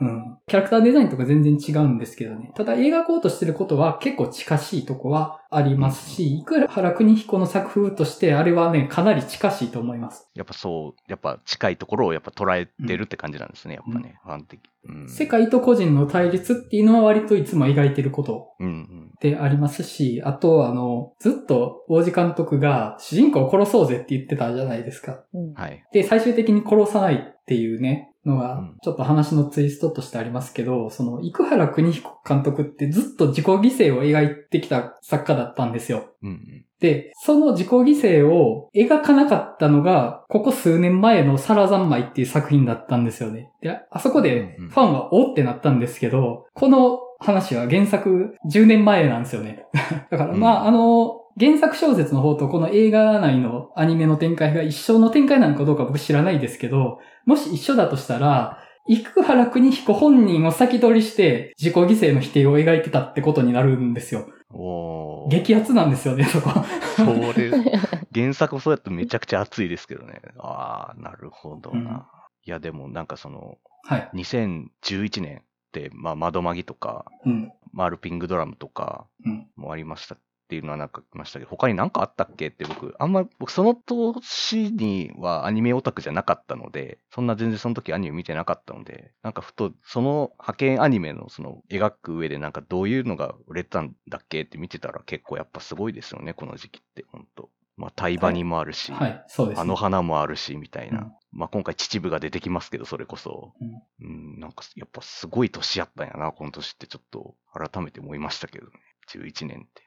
うん。キャラクターデザインとか全然違うんですけどね。ただ描こうとしてることは結構近しいとこはありますし、いくら原邦彦の作風としてあれはね、かなり近しいと思います。やっぱそう、やっぱ近いところをやっぱ捉えてるって感じなんですね、やっぱね、ファン的。うん。世界と個人の対立っていうのは割といつも描いてることうんうん。でありますし、あとあの、ずっと王子監督が主人公を殺そうぜって言ってたじゃないですか。うんはい。で、最終的に殺さないっていうね、のがうん、ちょっと話のツイストとしてありますけど、その、生原邦彦監督ってずっと自己犠牲を描いてきた作家だったんですよ。うんうん。で、その自己犠牲を描かなかったのが、ここ数年前のサラ三昧っていう作品だったんですよね。で、あそこでファンはおってなったんですけど、この話は原作10年前なんですよね。だからまあ、うんあの、原作小説の方とこの映画内のアニメの展開が一緒の展開なのかどうか僕知らないですけど、もし一緒だとしたら、生原邦彦本人を先取りして自己犠牲の否定を描いてたってことになるんですよ。おー。激アツなんですよね、そこ。それ、原作そうやってめちゃくちゃ熱いですけどね。ああ、なるほどな。うんいや、でもなんかその、はい。2011年って、まあ、窓マギとか、うん。マルピングドラムとかうん。もありましたっていうのはなんか来ましたけど、他に何かあったっけって僕、あんま、僕その年にはアニメオタクじゃなかったので、そんな全然その時アニメ見てなかったので、なんかふと、その派遣アニメのその描く上でなんかどういうのが売れたんだっけって見てたら結構やっぱすごいですよね、この時期って、本当まあ、タイバニもあるし、はい、そうです、ね。あの花もあるし、みたいな。うんまあ今回秩父が出てきますけど、それこそ。うん、なんかやっぱすごい年やったんやな、この年ってちょっと改めて思いましたけどね。11年って。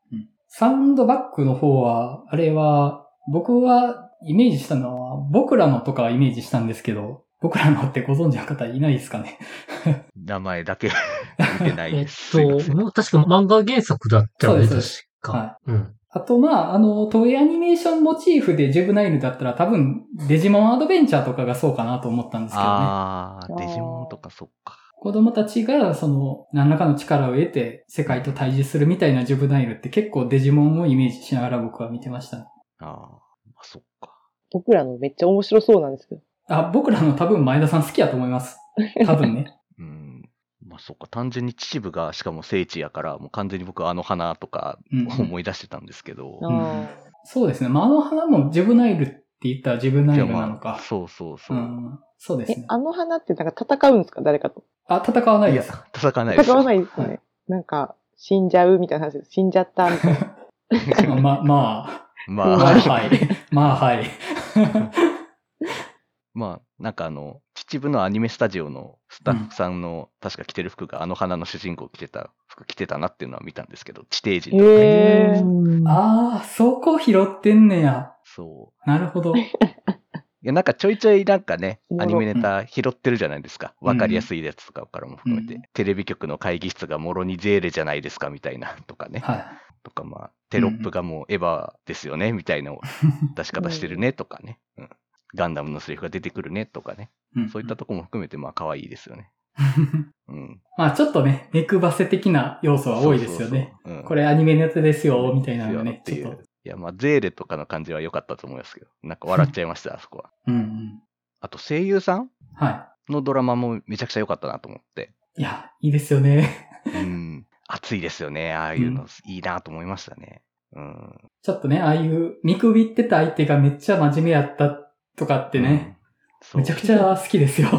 サウンドバックの方は、あれは、僕はイメージしたのは、僕らのとかはイメージしたんですけど、僕らのってご存知の方いないですかね。名前だけ 見てないえっです。すいませと、んもう確か漫画原作だったよね、確そうですか。はうん。あと、まあ、あの、トイアニメーションモチーフでジェブナイルだったら多分、デジモンアドベンチャーとかがそうかなと思ったんですけどね。あー、デジモンとかそっか。子供たちが、その、何らかの力を得て、世界と対峙するみたいなジェブナイルって結構デジモンをイメージしながら僕は見てましたね。あー、まあ、そっか。僕らのめっちゃ面白そうなんですけど。あ、僕らの多分前田さん好きやと思います。多分ね。うん。まあそっか、単純に秩父がしかも聖地やから、もう完全に僕あの花とかうん思い出してたんですけど。あそうですね。まあ、あの花もジブナイルって言ったらジブナイルじゃあまあ、なのか。そうそうそうう。ん、そうですね、。あの花ってなんか戦うんですか？誰かと。あ、戦わないです。戦わないですよ。戦わないですよね。なんか、死んじゃうみたいな話です。死んじゃったみたいな。ま、まあ、ままあ、あ、はい。まあ、はい。まあ、なんかあの、秩父のアニメスタジオのスタッフさんの、確か着てる服があの花の主人公着てた服着てたなっていうのは見たんですけど、地底人とか書いてへてーああ、そこ拾ってんねや。そう。なるほど。いや、なんかちょいちょいなんかねアニメネタ拾ってるじゃないですか。うんわかりやすいやつとかからも含めて。うんテレビ局の会議室がもろにゼーレじゃないですかみたいなとかね。はい。とかまあ、テロップがもうエヴァですよねみたいな出し方してるねとかね。うん。ガンダムのセリフが出てくるねとかね。うんそういったとこも含めてまあ可愛いですよね。うん。まあ、ちょっとね、目配せ的な要素は多いですよね。そうそうそう。うんこれアニメネタですよ、みたいなのね、っていうちょっと。いや、まあ、ゼーレとかの感じは良かったと思いますけど、なんか笑っちゃいました、あそこは。うんうん。あと、声優さん？はのドラマもめちゃくちゃ良かったなと思って。い。いや、いいですよね。うん。熱いですよね。ああいうの、いいなと思いましたね。うん。ちょっとね、ああいう見くびってた相手がめっちゃ真面目やったとかってね、うん。めちゃくちゃ好きですよ。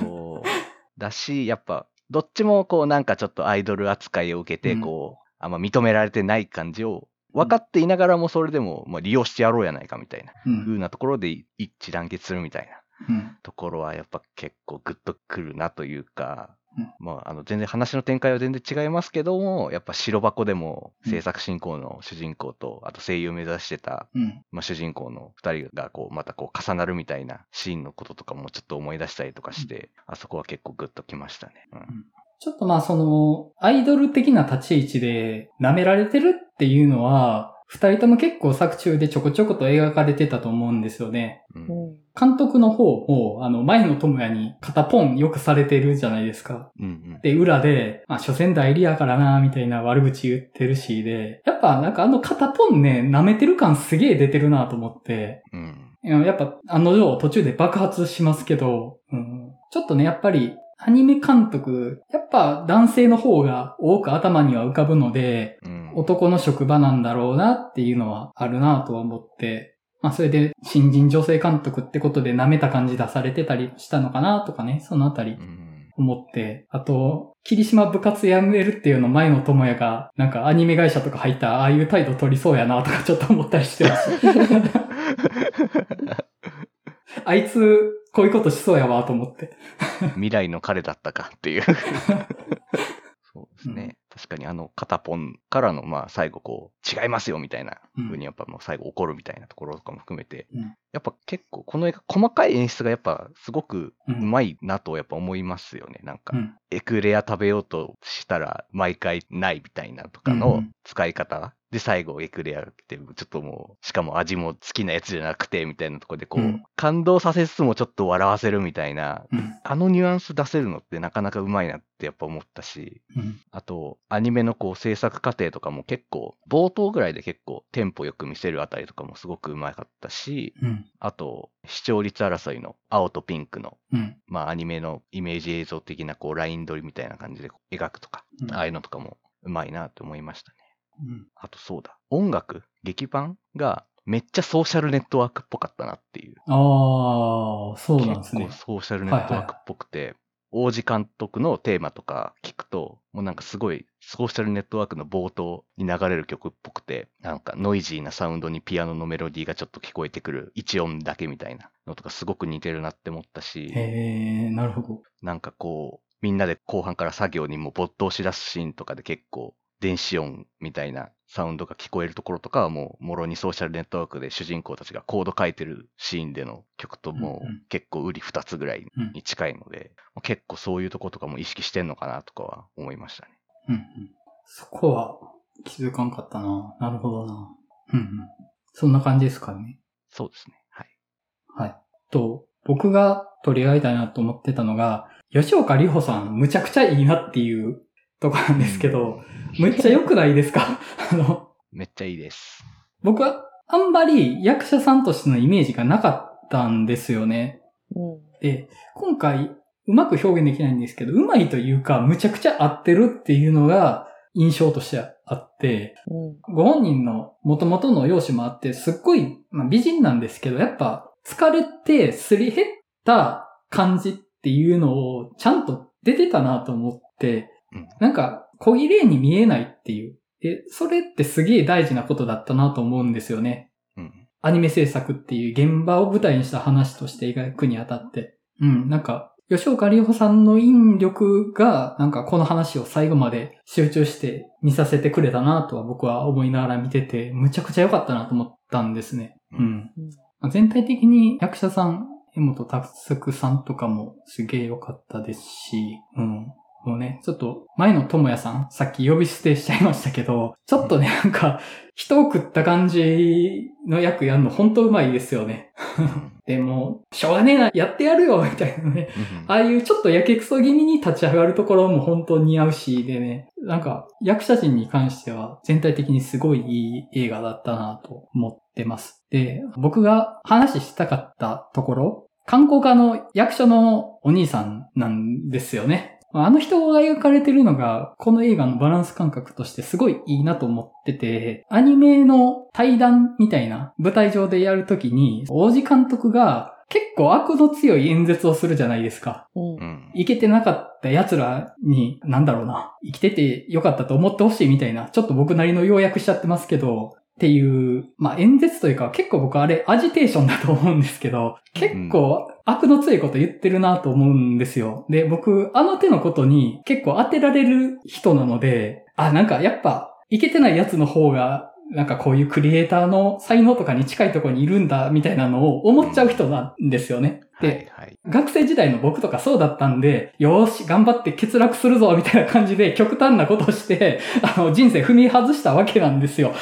そう。だし、やっぱ、どっちもこうなんかちょっとアイドル扱いを受けて、うんこう、あんま認められてない感じを分かっていながらもそれでも、まあ、利用してやろうやないかみたいな、うん。風なところで一致団結するみたいなうん。ところはやっぱ結構グッとくるなというか、うん。まあ、あの、全然話の展開は全然違いますけども、やっぱ白箱でも制作進行の主人公と、あと声優を目指してた、うん。まあ、主人公の二人がこう、またこう重なるみたいなシーンのこととかもちょっと思い出したりとかして、あそこは結構グッときましたね。うん。ちょっとまあその、アイドル的な立ち位置で舐められてるっていうのは、二人とも結構作中でちょこちょこと描かれてたと思うんですよね。うんうん監督の方も、あの、前の智也に肩ポンよくされてるじゃないですか。うんうん。で、裏で、まあ、所詮代理やからな、みたいな悪口言ってるしで、やっぱなんかあの肩ポンね、舐めてる感すげえ出てるなと思って、うん。いややっぱ、案の定途中で爆発しますけど、うん、ちょっとね、やっぱり、アニメ監督、やっぱ男性の方が多く頭には浮かぶので、うん。男の職場なんだろうなっていうのはあるなとは思って、まあそれで新人女性監督ってことで舐めた感じ出されてたりしたのかなとかね、そのあたりうん思って、あと、霧島部活やめるっていうの前の智也が、なんかアニメ会社とか入ったらああいう態度取りそうやなとかちょっと思ったりしてます。あいつ、こういうことしそうやわと思って。未来の彼だったかっていう。そうですね。確かにあの、肩ポンからの、まあ、最後こう、違いますよみたいなうん風にやっぱもう最後怒るみたいなところとかも含めて、うんやっぱ結構この映画細かい演出がやっぱすごくううんまいなとやっぱ思いますよね。なんか、うん。エクレア食べようとしたら毎回ないみたいなとかのうんうん使い方。で、最後エクレアって、ちょっともう、しかも味も好きなやつじゃなくて、みたいなところでこう、うん感動させつつもちょっと笑わせるみたいな、うん。あのニュアンス出せるのってなかなかうまいなってやっぱ思ったし、うん。あと、アニメのこう制作過程とかも結構、冒頭ぐらいで結構テンポよく見せるあたりとかもすごくうまかったし、うん。あと、視聴率争いの青とピンクの、うん。まあアニメのイメージ映像的なこうライン取りみたいな感じで描くとか、うんああいうのとかもうまいなと思いましたね。うん。あとそうだ、音楽、劇版がめっちゃソーシャルネットワークっぽかったなっていう。ああ、そうなんですね結。構ソーシャルネットワークっぽくて、王子監督のテーマとか聞くと、もうなんかすごいソーシャルネットワークの冒頭に流れる曲っぽくて、なんかノイジーなサウンドにピアノのメロディーがちょっと聞こえてくる一音だけみたいなのとかすごく似てるなって思ったし、へえ、なるほど。なんかこう、みんなで後半から作業にも没頭しだすシーンとかで結構電子音みたいなサウンドが聞こえるところとかはもう、もろにソーシャルネットワークで主人公たちがコード書いてるシーンでの曲ともうんうん結構売り二つぐらいに近いので、結構そういうとことかも意識してんのかなとかは思いましたね。うんうん。そこは気づかんかったな。なるほどな。うんうん。そんな感じですかね。そうですね。はい。はい。と、僕が取り上げたいなと思ってたのが、吉岡里帆さん、むちゃくちゃいいなっていうとこなんですけど、むっちゃ良くないですか？あの、めっちゃいいです。僕はあんまり役者さんとしてのイメージがなかったんですよね。うん。で、今回うまく表現できないんですけど、うまいというか、むちゃくちゃ合ってるっていうのが印象としてあって、うん、ご本人の元々の容姿もあって、すっごい、まあ、美人なんですけど、やっぱ疲れてすり減った感じっていうのをちゃんと出てたなと思って、うん、なんか小綺麗に見えないっていう。え、それってすげえ大事なことだったなと思うんですよね。うん、アニメ制作っていう現場を舞台にした話として描くにあたって。うん、なんか、吉岡里帆さんの引力が、なんかこの話を最後まで集中して見させてくれたなとは僕は思いながら見てて、むちゃくちゃ良かったなと思ったんですね。うん。全体的に役者さん、江本達作さんとかもすげえ良かったですし、うん。もうね、ちょっと前の智也さん、さっき呼び捨てしちゃいましたけど、ちょっとね、なんか、人を食った感じの役やるのほんとうまいですよね。でも、しょうがねえな、やってやるよ、みたいなね。ああいうちょっとやけくそ気味に立ち上がるところも本当に似合うし、でね、なんか役者陣に関しては全体的にすごいいい映画だったなと思ってます。で、僕が話したかったところ、観光家の役所のお兄さんなんですよね。あの人が描かれてるのが、この映画のバランス感覚としてすごいいいなと思ってて、アニメの対談みたいな舞台上でやるときに、王子監督が結構悪の強い演説をするじゃないですか。うん。いけてなかった奴らに、なんだろうな、生きててよかったと思ってほしいみたいな、ちょっと僕なりの要約しちゃってますけど、っていう、まあ演説というか結構僕あれアジテーションだと思うんですけど、結構悪の強いこと言ってるなと思うんですよ。で、僕あの手のことに結構当てられる人なので、あ、なんかやっぱいけてないやつの方がなんかこういうクリエイターの才能とかに近いところにいるんだみたいなのを思っちゃう人なんですよね。で、はいはい、学生時代の僕とかそうだったんで、よーし、頑張って欠落するぞみたいな感じで極端なことをして、あの、人生踏み外したわけなんですよ。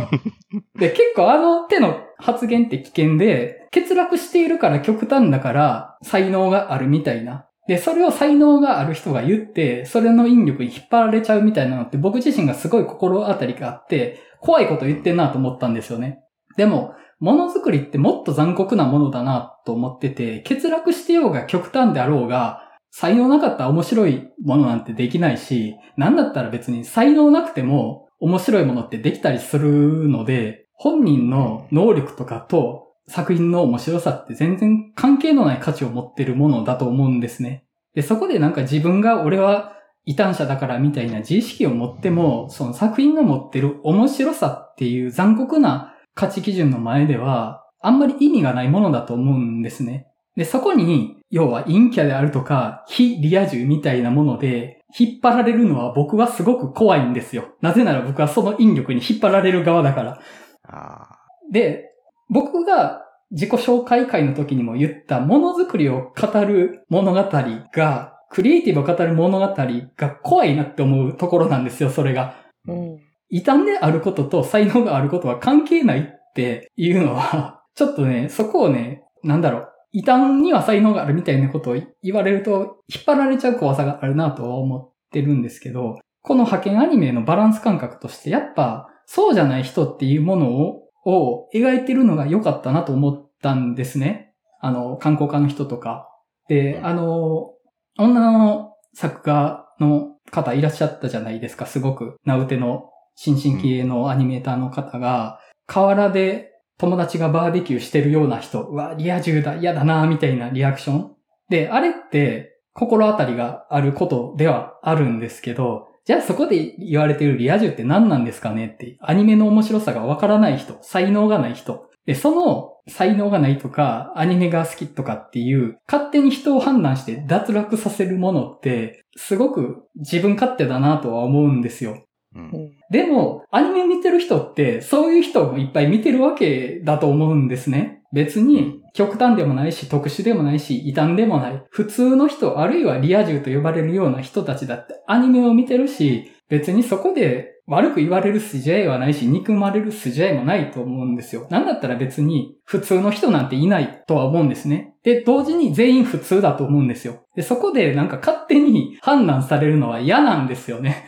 で、結構あの手の発言って危険で、欠落しているから極端だから才能があるみたいな。で、それを才能がある人が言って、それの引力に引っ張られちゃうみたいなのって僕自身がすごい心当たりがあって、怖いこと言ってんなと思ったんですよね。でも、ものづくりってもっと残酷なものだなと思ってて、欠落してようが極端であろうが、才能なかったら面白いものなんてできないし、なんだったら別に才能なくても面白いものってできたりするので、本人の能力とかと作品の面白さって全然関係のない価値を持ってるものだと思うんですね。で、そこでなんか自分が俺は異端者だからみたいな自意識を持っても、その作品が持ってる面白さっていう残酷な価値基準の前では、あんまり意味がないものだと思うんですね。で、そこに、要は陰キャであるとか、非リア充みたいなもので、引っ張られるのは僕はすごく怖いんですよ。なぜなら僕はその引力に引っ張られる側だから。で、僕が自己紹介会の時にも言ったものづくりを語る物語がクリエイティブを語る物語が怖いなって思うところなんですよ、それが。うん。異端であることと才能があることは関係ないっていうのは、ちょっとね、そこをね、なんだろう、異端には才能があるみたいなことを言われると、引っ張られちゃう怖さがあるなとは思ってるんですけど、この派遣アニメのバランス感覚として、やっぱ、そうじゃない人っていうものを、を描いてるのが良かったなと思ったんですね。あの、観光家の人とか。で、あの、女の作家の方いらっしゃったじゃないですか、すごく。名うての新進気鋭のアニメーターの方が、河原で友達がバーベキューしてるような人、うわ、リア充だ、嫌だな、みたいなリアクション。で、あれって、心当たりがあることではあるんですけど、じゃあそこで言われてるリア充って何なんですかねって、アニメの面白さがわからない人、才能がない人。で、その才能がないとか、アニメが好きとかっていう、勝手に人を判断して脱落させるものって、すごく自分勝手だなとは思うんですよ。うん、でも、アニメ見てる人って、そういう人もいっぱい見てるわけだと思うんですね。別に、極端でもないし、特殊でもないし、異端でもない。普通の人、あるいはリア充と呼ばれるような人たちだってアニメを見てるし、別にそこで悪く言われる筋合いはないし、憎まれる筋合いもないと思うんですよ。なんだったら別に普通の人なんていないとは思うんですね。で、同時に全員普通だと思うんですよ。で、そこでなんか勝手に判断されるのは嫌なんですよね。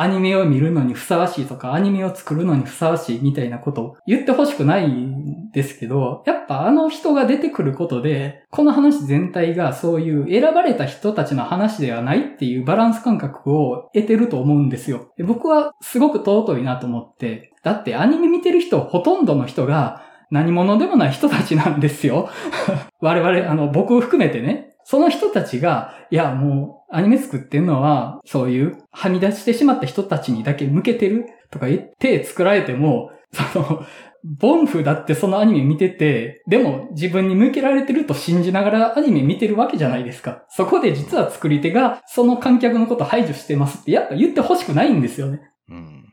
アニメを見るのにふさわしいとか、アニメを作るのにふさわしいみたいなことを言ってほしくないんですけど、やっぱあの人が出てくることで、この話全体がそういう選ばれた人たちの話ではないっていうバランス感覚を得てると思うんですよ。僕はすごく尊いなと思って、だってアニメ見てる人ほとんどの人が何者でもない人たちなんですよ。我々、あの、僕を含めてね。その人たちが、いや、もう、アニメ作ってんのは、そういう、はみ出してしまった人たちにだけ向けてるとか言って作られても、その、ボンフだってそのアニメ見てて、でも自分に向けられてると信じながらアニメ見てるわけじゃないですか。そこで実は作り手がその観客のこと排除してますってやっぱ言ってほしくないんですよね。うん、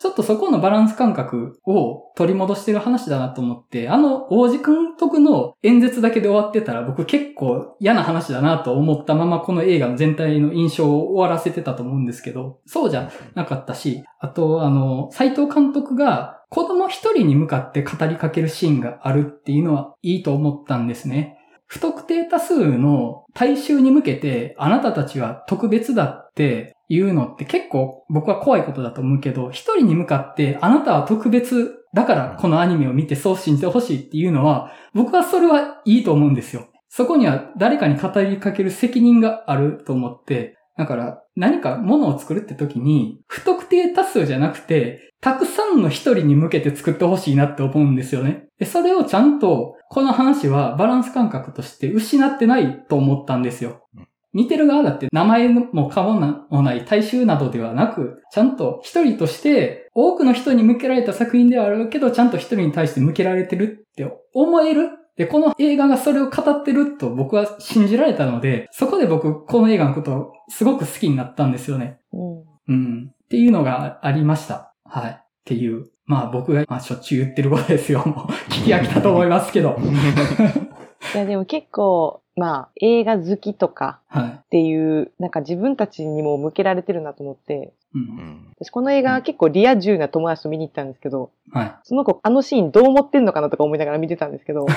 ちょっとそこのバランス感覚を取り戻してる話だなと思って、あの王子監督の演説だけで終わってたら僕結構嫌な話だなと思ったままこの映画の全体の印象を終わらせてたと思うんですけど、そうじゃなかったし、あとあの、斎藤監督が子供一人に向かって語りかけるシーンがあるっていうのはいいと思ったんですね。不特定多数の大衆に向けてあなたたちは特別だって言うのって結構僕は怖いことだと思うけど、一人に向かってあなたは特別だからこのアニメを見てそう信じてほしいっていうのは、僕はそれはいいと思うんですよ。そこには誰かに語りかける責任があると思って、だから何か物を作るって時に、不特定多数じゃなくて、たくさんの一人に向けて作ってほしいなって思うんですよね。で、それをちゃんと、この話はバランス感覚として失ってないと思ったんですよ。見てる側だって名前も顔もない大衆などではなく、ちゃんと一人として多くの人に向けられた作品ではあるけど、ちゃんと一人に対して向けられてるって思える。で、この映画がそれを語ってると僕は信じられたので、そこで僕、この映画のことをすごく好きになったんですよね。うん。うん。っていうのがありました。はい。っていう。まあ僕が、まあしょっちゅう言ってることですよ。もう聞き飽きたと思いますけど。いやでも結構、まあ、映画好きとかっていう、はい、なんか自分たちにも向けられてるなと思って、うん、私この映画結構リア充な友達と見に行ったんですけど、はい、その子あのシーンどう思ってんのかなとか思いながら見てたんですけど、はい、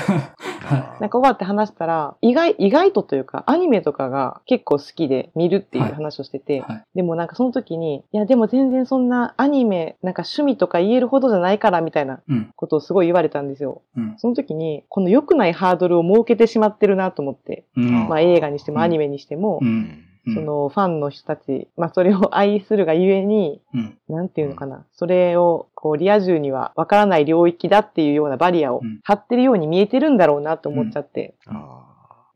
なんか終わって話したら、意外、意外とというかアニメとかが結構好きで見るっていう話をしてて、はい、でもなんかその時に、いやでも全然そんなアニメ、なんか趣味とか言えるほどじゃないからみたいなことをすごい言われたんですよ。うん、その時に、この良くないハードルを設けてしまってるなと思って、うん、まあ映画にしてもアニメにしても、うんそのファンの人たち、まあそれを愛するがゆえに、うん、なんていうのかな、それをこうリア充にはわからない領域だっていうようなバリアを張ってるように見えてるんだろうなと思っちゃって、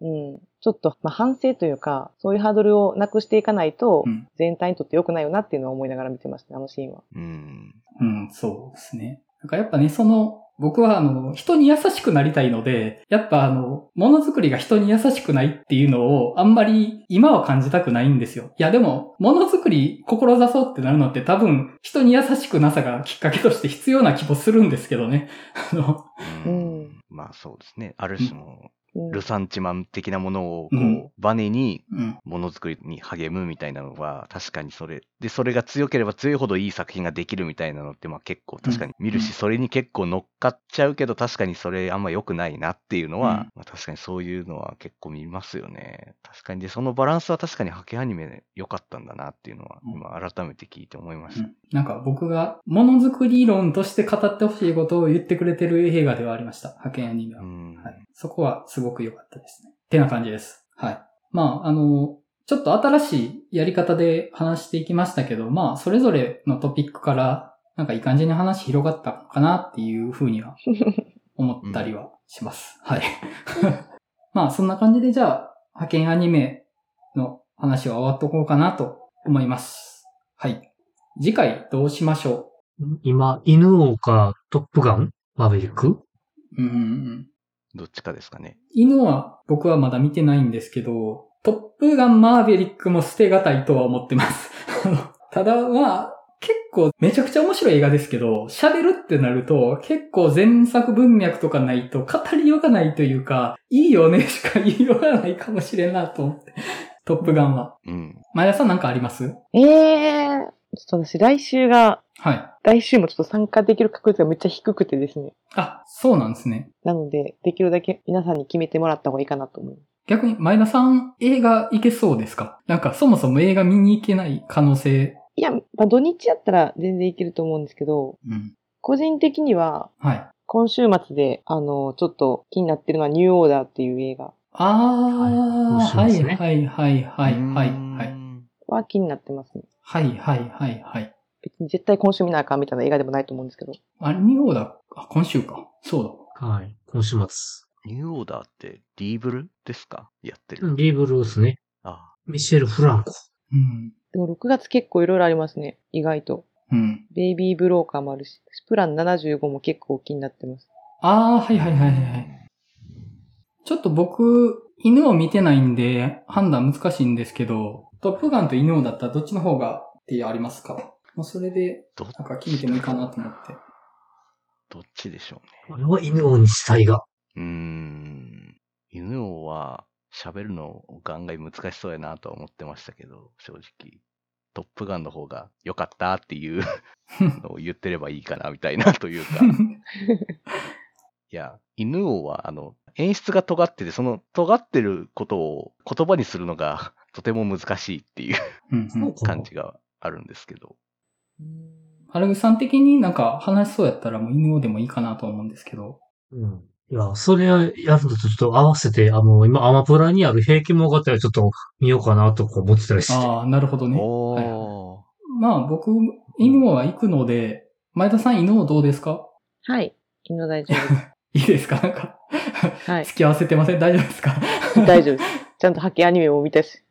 うん、うん、ちょっと、まあ、反省というか、そういうハードルをなくしていかないと、全体にとって良くないよなっていうのを思いながら見てましたね、あのシーンは。うん、うん、そうですね。なんかやっぱね、その、僕はあの、人に優しくなりたいので、やっぱあの、ものづくりが人に優しくないっていうのをあんまり今は感じたくないんですよ。いやでも、ものづくり志そうってなるのって多分人に優しくなさがきっかけとして必要な気もするんですけどね。あの、うん、まあそうですね。ある種のルサンチマン的なものをこう、バネにものづくりに励むみたいなのは確かにそれでそれが強ければ強いほどいい作品ができるみたいなのってまあ結構確かに見るし、それに結構乗っかっちゃうけど確かにそれあんま良くないなっていうのは、まあ、確かにそういうのは結構見ますよね。確かにでそのバランスは確かにハケアニメ良かったんだなっていうのは今改めて聞いて思いました、なんか僕がものづくり論として語ってほしいことを言ってくれてる映画ではありました。ハケアニメは、はい、そこはすごく良かったですね。ってな感じです。はい。まあ、あの、ちょっと新しいやり方で話していきましたけど、まあ、それぞれのトピックから、なんかいい感じに話広がったのかなっていうふうには 思ったりはします。はい。まあ、そんな感じでじゃあ、派遣アニメの話は終わっとこうかなと思います。はい。次回どうしましょう？今、犬王かトップガン？マーベリック？うん。どっちかですかね。犬は僕はまだ見てないんですけど、トップガンマーベリックも捨てがたいとは思ってます。ただまあ、結構めちゃくちゃ面白い映画ですけど、喋るってなると結構前作文脈とかないと語りようがないというか、いいよねしか言いようがないかもしれんなと思って。トップガンは。うん。前田さんなんかあります？ええー、ちょっと私来週がはい。来週もちょっと参加できる確率がめっちゃ低くてですね。あ、そうなんですね。なので、できるだけ皆さんに決めてもらった方がいいかなと思います。逆に前田さん映画行けそうですか？なんかそもそも映画見に行けない可能性。いや、まあ土日やったら全然いけると思うんですけど、うん。個人的には、はい。今週末で、あの、ちょっと気になってるのはニューオーダーっていう映画あー、ははいはい、はい、はい、はい、はい。んは気になってますね。はい、はい、はい、はい。別に絶対今週見なあかんみたいな映画でもないと思うんですけど。あ、ニューオーダー、あ、今週か。そうだ。はい。今週末。ニューオーダーってリーブルですか？やってる。リーブルースね。あミシェル・フランコ。うん。でも6月結構いろいろありますね。意外と。うん。ベイビーブローカーもあるし、スプラン75も結構気になってます。あー、はい、はい、はい、はい。ちょっと僕、犬を見てないんで、判断難しいんですけど、トップガンと犬をだったらどっちの方がってありますか？もうそれで、ど、なんか聞いてもいいかなと思って。どっちでしょうね。これは犬王にしたいが。うーん。犬王は喋るのガンガン難しそうやなとは思ってましたけど、正直。トップガンの方が良かったっていう のを言ってればいいかなみたいなというか。いや、犬王はあの、演出が尖ってて、その尖ってることを言葉にするのが とても難しいっていう。感じがあるんですけど。アルグさん的になんか話しそうやったらもう犬をでもいいかなと思うんですけど。うん。いや、それやるのとちょっと合わせて、あの、今、アマプラにある平気物語をちょっと見ようかなとか思ってたりして。ああ、なるほどね。はいはいまあ僕、犬王は行くので、前田さん犬王どうですか？はい。犬大丈夫で いいですか？なんか、す。はい。付き合わせてません？大丈夫ですか？大丈夫です。ちゃんとハッケアニメも見たし。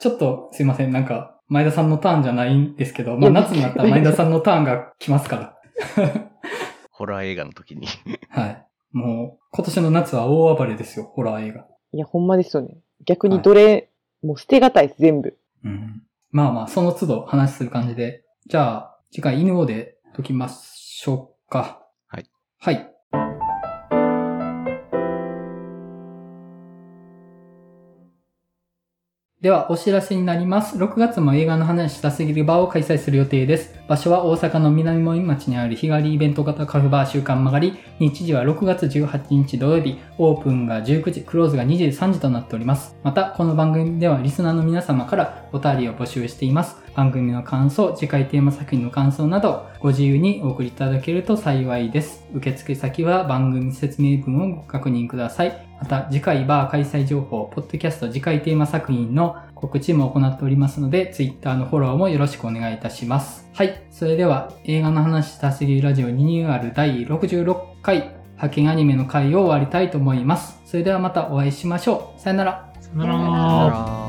ちょっとすいません。なんか、前田さんのターンじゃないんですけど、まあ夏になったら前田さんのターンが来ますから。ホラー映画の時に。はい。もう、今年の夏は大暴れですよ、ホラー映画。いや、ほんまですよね。逆にどれ、もう捨てがたいです、全部。うん。まあまあ、その都度話する感じで。じゃあ、次回犬王で解きましょうか。はい。はい。では、お知らせになります。6月も映画の話したすぎる場を開催する予定です。場所は大阪の南森町にある日帰りイベント型カフェバー週刊曲がり。日時は6月18日土曜日。オープンが19時、クローズが23時となっております。また、この番組ではリスナーの皆様からお便りを募集しています。番組の感想、次回テーマ作品の感想など、ご自由にお送りいただけると幸いです。受付先は番組説明文をご確認ください。また、次回バー開催情報、ポッドキャスト次回テーマ作品の告知も行っておりますので、Twitter のフォローもよろしくお願いいたします。はい。それでは、映画の話したすぎるラジオリニューアル第66回、派遣アニメの回を終わりたいと思います。それではまたお会いしましょう。さよなら。さよな。ら